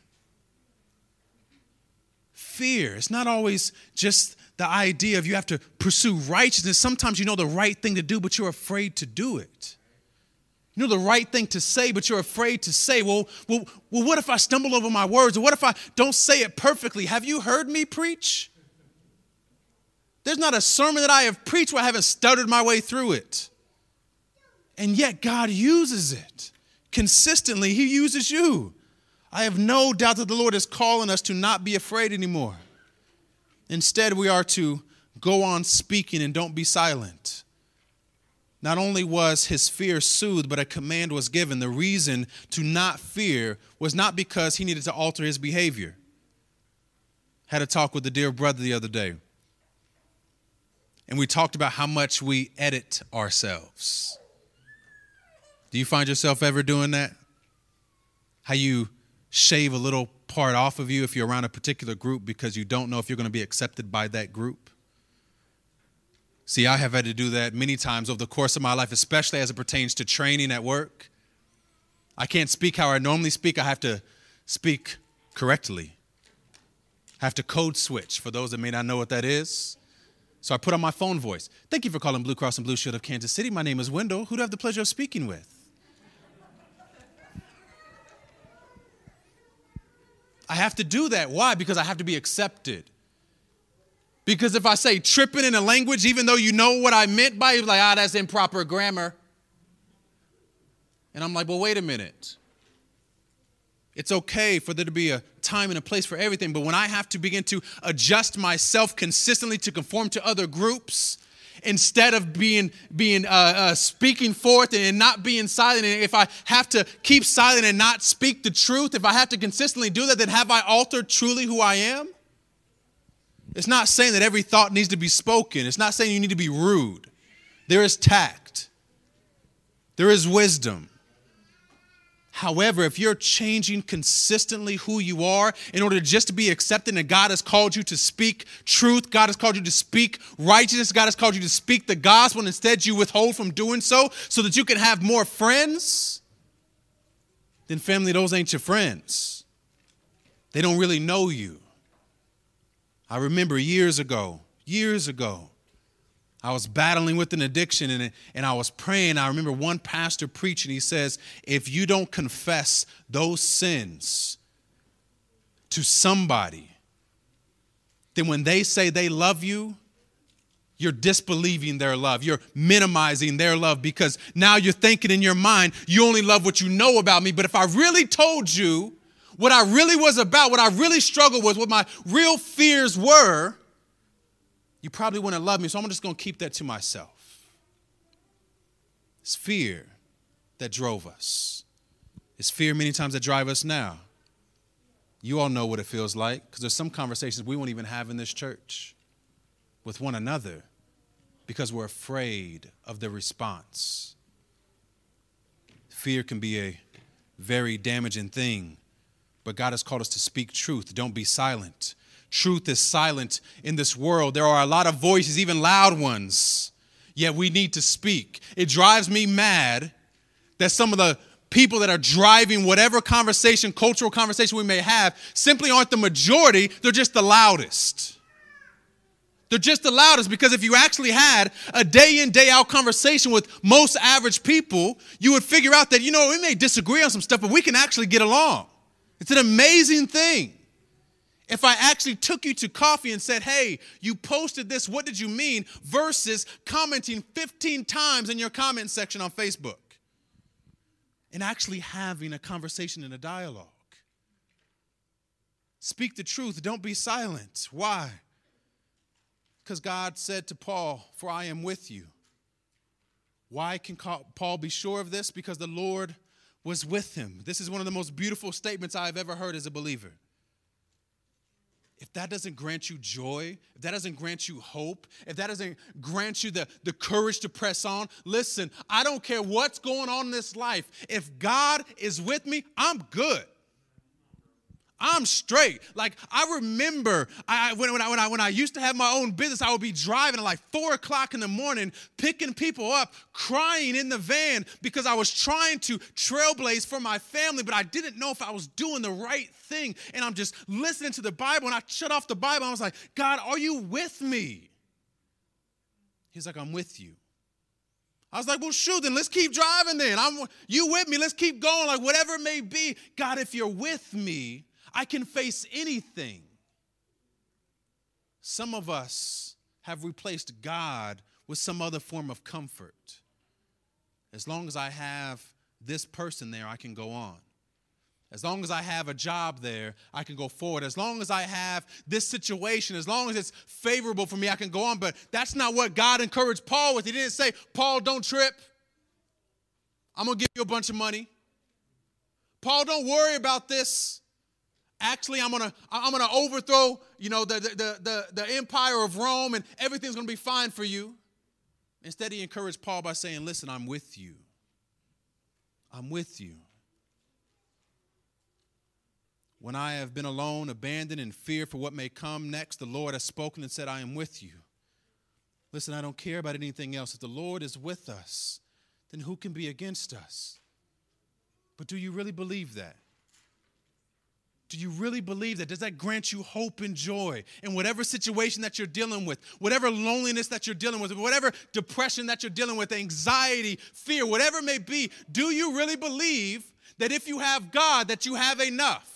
Fear. It's not always just the idea of you have to pursue righteousness. Sometimes you know the right thing to do, but you're afraid to do it. You know the right thing to say, but you're afraid to say, well, well, well, what if I stumble over my words? Or what if I don't say it perfectly? Have you heard me preach? There's not a sermon that I have preached where I haven't stuttered my way through it. And yet God uses it consistently. He uses you. I have no doubt that the Lord is calling us to not be afraid anymore. Instead, we are to go on speaking and don't be silent. Not only was his fear soothed, but a command was given. The reason to not fear was not because he needed to alter his behavior. Had a talk with a dear brother the other day, and we talked about how much we edit ourselves. Do you find yourself ever doing that? How you shave a little part off of you if you're around a particular group because you don't know if you're going to be accepted by that group? See, I have had to do that many times over the course of my life, especially as it pertains to training at work. I can't speak how I normally speak, I have to speak correctly. I have to code switch for those that may not know what that is. So I put on my phone voice. Thank you for calling Blue Cross and Blue Shield of Kansas City. My name is Wendell. Who do I have the pleasure of speaking with? I have to do that. Why? Because I have to be accepted. Because if I say tripping in a language, even though you know what I meant by it, like, ah, that's improper grammar. And I'm like, well, wait a minute. It's okay for there to be a time and a place for everything, but when I have to begin to adjust myself consistently to conform to other groups, instead of being being uh, uh, speaking forth and not being silent. And if i have to keep silent and not speak the truth if i have to consistently do that then have i altered truly who i am? It's not saying that every thought needs to be spoken. It's not saying you need to be rude. There is tact. There is wisdom However, if you're changing consistently who you are in order just to be accepted, and God has called you to speak truth, God has called you to speak righteousness, God has called you to speak the gospel, and instead you withhold from doing so so that you can have more friends, then family, those ain't your friends. They don't really know you. I remember years ago, years ago, I was battling with an addiction and, and I was praying. I remember one pastor preaching. He says, If you don't confess those sins to somebody, then when they say they love you, you're disbelieving their love. You're minimizing their love because now you're thinking in your mind, you only love what you know about me. But if I really told you what I really was about, what I really struggled with, what my real fears were, you probably wouldn't love me, so I'm just going to keep that to myself. It's fear that drove us. It's fear many times that drive us now. You all know what it feels like because there's some conversations we won't even have in this church with one another because we're afraid of the response. Fear can be a very damaging thing, but God has called us to speak truth. Don't be silent truth is silent in this world. There are a lot of voices, even loud ones, yet we need to speak. It drives me mad that some of the people that are driving whatever conversation, cultural conversation we may have, simply aren't the majority, they're just the loudest. They're just the loudest because if you actually had a day in, day out conversation with most average people, you would figure out that, you know, we may disagree on some stuff, but we can actually get along. It's an amazing thing. If I actually took you to coffee and said, hey, you posted this, what did you mean? Versus commenting 15 times in your comment section on Facebook and actually having a conversation and a dialogue. Speak the truth, don't be silent. Why? Because God said to Paul, For I am with you. Why can Paul be sure of this? Because the Lord was with him. This is one of the most beautiful statements I've ever heard as a believer. If that doesn't grant you joy, if that doesn't grant you hope, if that doesn't grant you the, the courage to press on, listen, I don't care what's going on in this life. If God is with me, I'm good. I'm straight. Like I remember I, when, when, I, when, I, when I used to have my own business, I would be driving at like four o'clock in the morning, picking people up, crying in the van because I was trying to trailblaze for my family, but I didn't know if I was doing the right thing. And I'm just listening to the Bible, and I shut off the Bible. I was like, God, are you with me? He's like, I'm with you. I was like, well, shoot, then let's keep driving then. I'm you with me. Let's keep going. Like whatever it may be. God, if you're with me, I can face anything. Some of us have replaced God with some other form of comfort. As long as I have this person there, I can go on. As long as I have a job there, I can go forward. As long as I have this situation, as long as it's favorable for me, I can go on. But that's not what God encouraged Paul with. He didn't say, Paul, don't trip. I'm going to give you a bunch of money. Paul, don't worry about this actually i'm gonna i'm gonna overthrow you know the, the the the empire of rome and everything's gonna be fine for you. Instead he encouraged paul by saying listen i'm with you. I'm with you. When i have been alone abandoned in fear for what may come next the lord has spoken and said i am with you. Listen i don't care about anything else. If the lord is with us then who can be against us? But do you really believe that do you really believe that? Does that grant you hope and joy in whatever situation that you're dealing with, whatever loneliness that you're dealing with, whatever depression that you're dealing with, anxiety, fear, whatever it may be? Do you really believe that if you have God, that you have enough?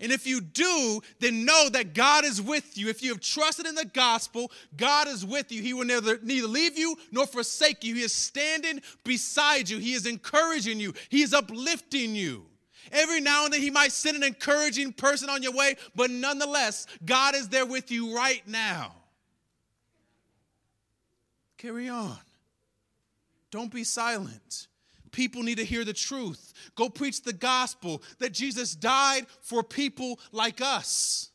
And if you do, then know that God is with you. If you have trusted in the gospel, God is with you. He will neither, neither leave you nor forsake you. He is standing beside you, He is encouraging you, He is uplifting you. Every now and then, He might send an encouraging person on your way, but nonetheless, God is there with you right now. Carry on. Don't be silent. People need to hear the truth. Go preach the gospel that Jesus died for people like us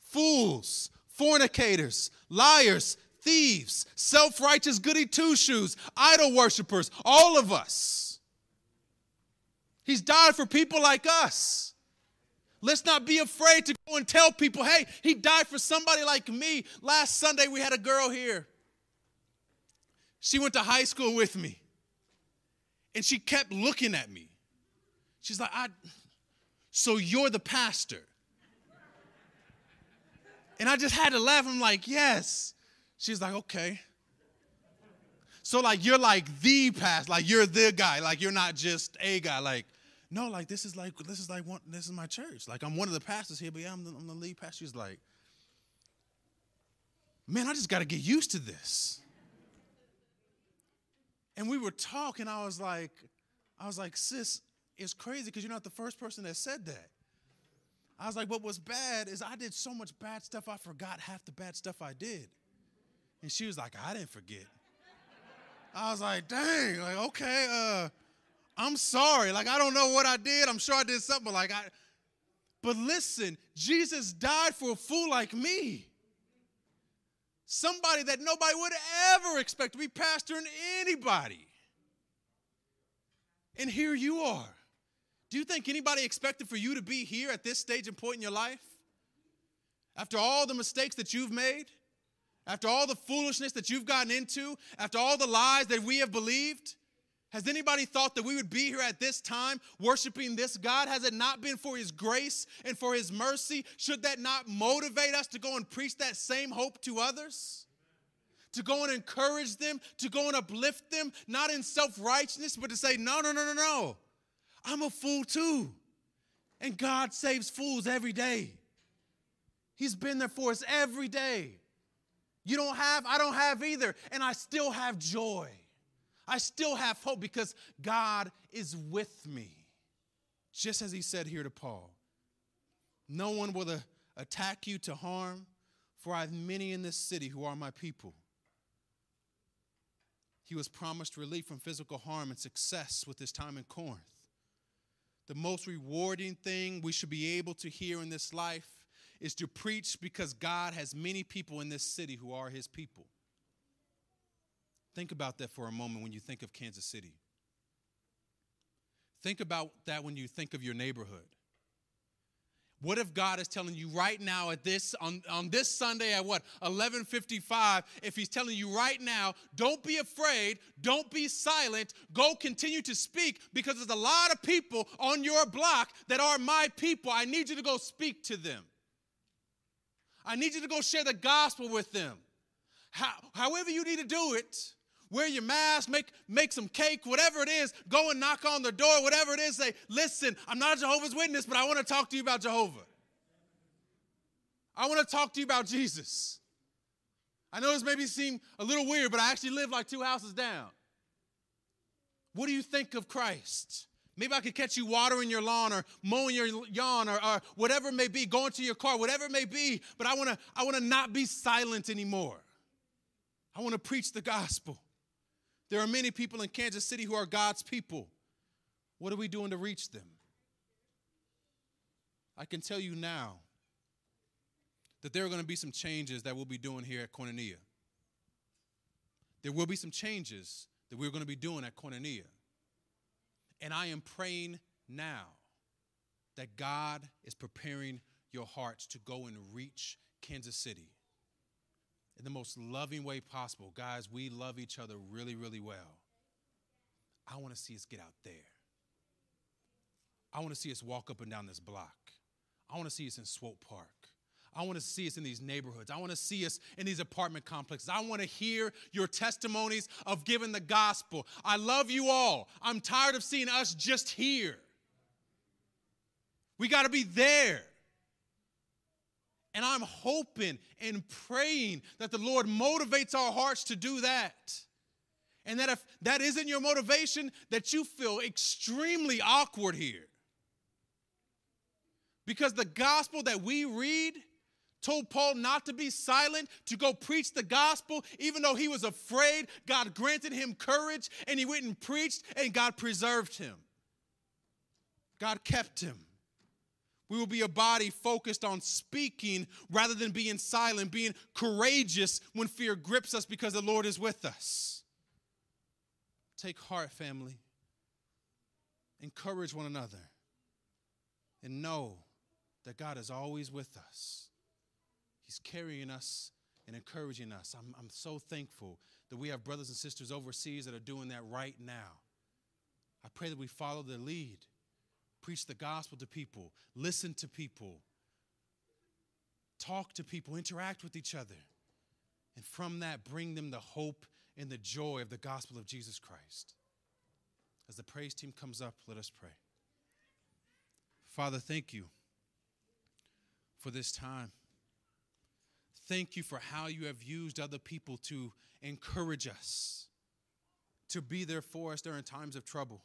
fools, fornicators, liars, thieves, self righteous goody two shoes, idol worshippers, all of us. He's died for people like us. Let's not be afraid to go and tell people, hey, he died for somebody like me. Last Sunday, we had a girl here. She went to high school with me. And she kept looking at me. She's like, I, so you're the pastor. And I just had to laugh. I'm like, yes. She's like, okay. So, like, you're like the pastor, like, you're the guy, like, you're not just a guy. Like, no, like this is like this is like one, this is my church. Like I'm one of the pastors here, but yeah, I'm the, I'm the lead pastor. He's like, man, I just got to get used to this. And we were talking. I was like, I was like, sis, it's crazy because you're not the first person that said that. I was like, what was bad is I did so much bad stuff, I forgot half the bad stuff I did. And she was like, I didn't forget. I was like, dang, like, okay, uh, I'm sorry. Like, I don't know what I did. I'm sure I did something, but like, I. But listen, Jesus died for a fool like me. Somebody that nobody would ever expect to be pastoring anybody. And here you are. Do you think anybody expected for you to be here at this stage and point in your life? After all the mistakes that you've made, after all the foolishness that you've gotten into, after all the lies that we have believed, Has anybody thought that we would be here at this time worshiping this God? Has it not been for His grace and for His mercy? Should that not motivate us to go and preach that same hope to others? To go and encourage them, to go and uplift them, not in self righteousness, but to say, no, no, no, no, no. I'm a fool too. And God saves fools every day. He's been there for us every day. You don't have, I don't have either. And I still have joy. I still have hope because God is with me. Just as he said here to Paul No one will uh, attack you to harm, for I have many in this city who are my people. He was promised relief from physical harm and success with his time in Corinth. The most rewarding thing we should be able to hear in this life is to preach because God has many people in this city who are his people. Think about that for a moment when you think of Kansas City. Think about that when you think of your neighborhood. What if God is telling you right now at this on, on this Sunday at what 11:55 if he's telling you right now don't be afraid don't be silent go continue to speak because there's a lot of people on your block that are my people I need you to go speak to them I need you to go share the gospel with them How, however you need to do it wear your mask, make, make some cake, whatever it is, go and knock on the door, whatever it is, say, listen, I'm not a Jehovah's Witness, but I want to talk to you about Jehovah. I want to talk to you about Jesus. I know this maybe seem a little weird, but I actually live like two houses down. What do you think of Christ? Maybe I could catch you watering your lawn or mowing your lawn or, or whatever it may be, going to your car, whatever it may be, but I want to I want to not be silent anymore. I want to preach the gospel. There are many people in Kansas City who are God's people. What are we doing to reach them? I can tell you now that there are going to be some changes that we'll be doing here at Koinonia. There will be some changes that we're going to be doing at Koinonia. And I am praying now that God is preparing your hearts to go and reach Kansas City in the most loving way possible. Guys, we love each other really, really well. I want to see us get out there. I want to see us walk up and down this block. I want to see us in Swope Park. I want to see us in these neighborhoods. I want to see us in these apartment complexes. I want to hear your testimonies of giving the gospel. I love you all. I'm tired of seeing us just here. We got to be there. And I'm hoping and praying that the Lord motivates our hearts to do that. And that if that isn't your motivation, that you feel extremely awkward here. Because the gospel that we read told Paul not to be silent, to go preach the gospel, even though he was afraid. God granted him courage and he went and preached, and God preserved him. God kept him. We will be a body focused on speaking rather than being silent, being courageous when fear grips us because the Lord is with us. Take heart, family. Encourage one another. And know that God is always with us. He's carrying us and encouraging us. I'm, I'm so thankful that we have brothers and sisters overseas that are doing that right now. I pray that we follow the lead preach the gospel to people, listen to people, talk to people, interact with each other. And from that, bring them the hope and the joy of the gospel of Jesus Christ. As the praise team comes up, let us pray. Father, thank you for this time. Thank you for how you have used other people to encourage us, to be there for us during times of trouble.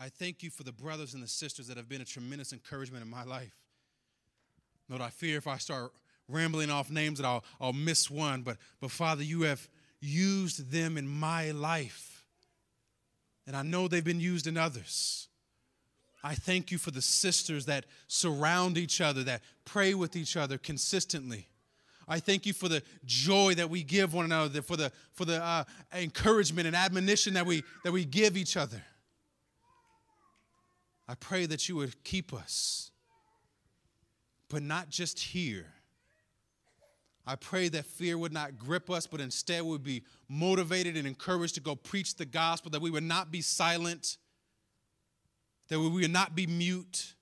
I thank you for the brothers and the sisters that have been a tremendous encouragement in my life. Lord, I fear if I start rambling off names that I'll, I'll miss one, but, but Father, you have used them in my life. And I know they've been used in others. I thank you for the sisters that surround each other, that pray with each other consistently. I thank you for the joy that we give one another, for the, for the uh, encouragement and admonition that we, that we give each other. I pray that you would keep us, but not just here. I pray that fear would not grip us, but instead we would be motivated and encouraged to go preach the gospel, that we would not be silent, that we would not be mute,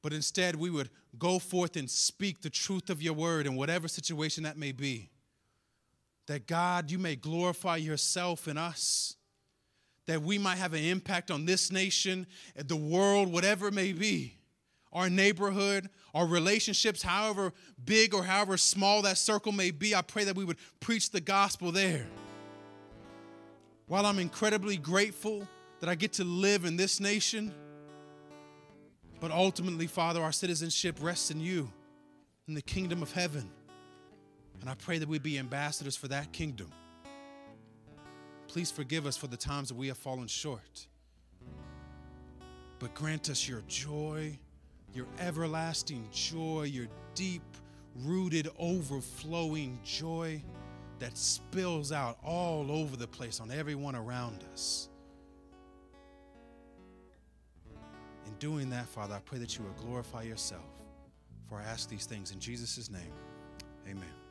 but instead we would go forth and speak the truth of your word in whatever situation that may be. That God, you may glorify yourself in us, that we might have an impact on this nation, the world, whatever it may be our neighborhood, our relationships, however big or however small that circle may be, I pray that we would preach the gospel there. While I'm incredibly grateful that I get to live in this nation, but ultimately, Father, our citizenship rests in you, in the kingdom of heaven. And I pray that we be ambassadors for that kingdom. Please forgive us for the times that we have fallen short. But grant us your joy your everlasting joy, your deep rooted, overflowing joy that spills out all over the place on everyone around us. In doing that, Father, I pray that you will glorify yourself. For I ask these things in Jesus' name. Amen.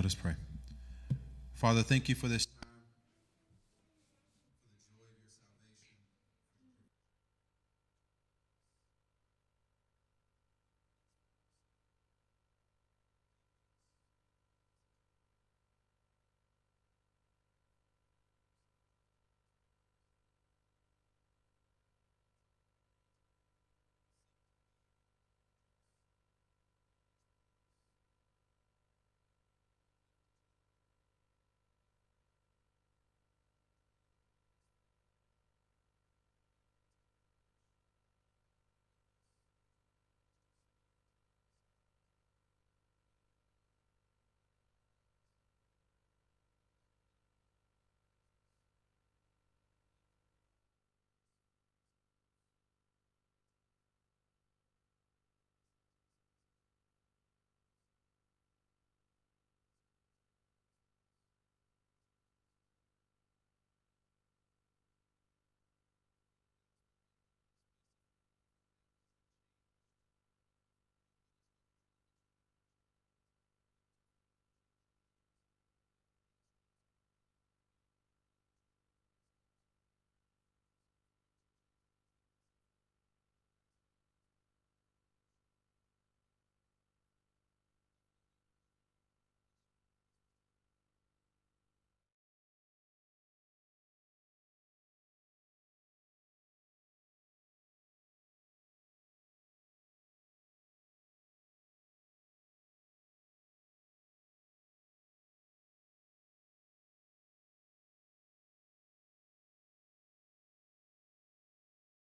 Let us pray. Father, thank you for this.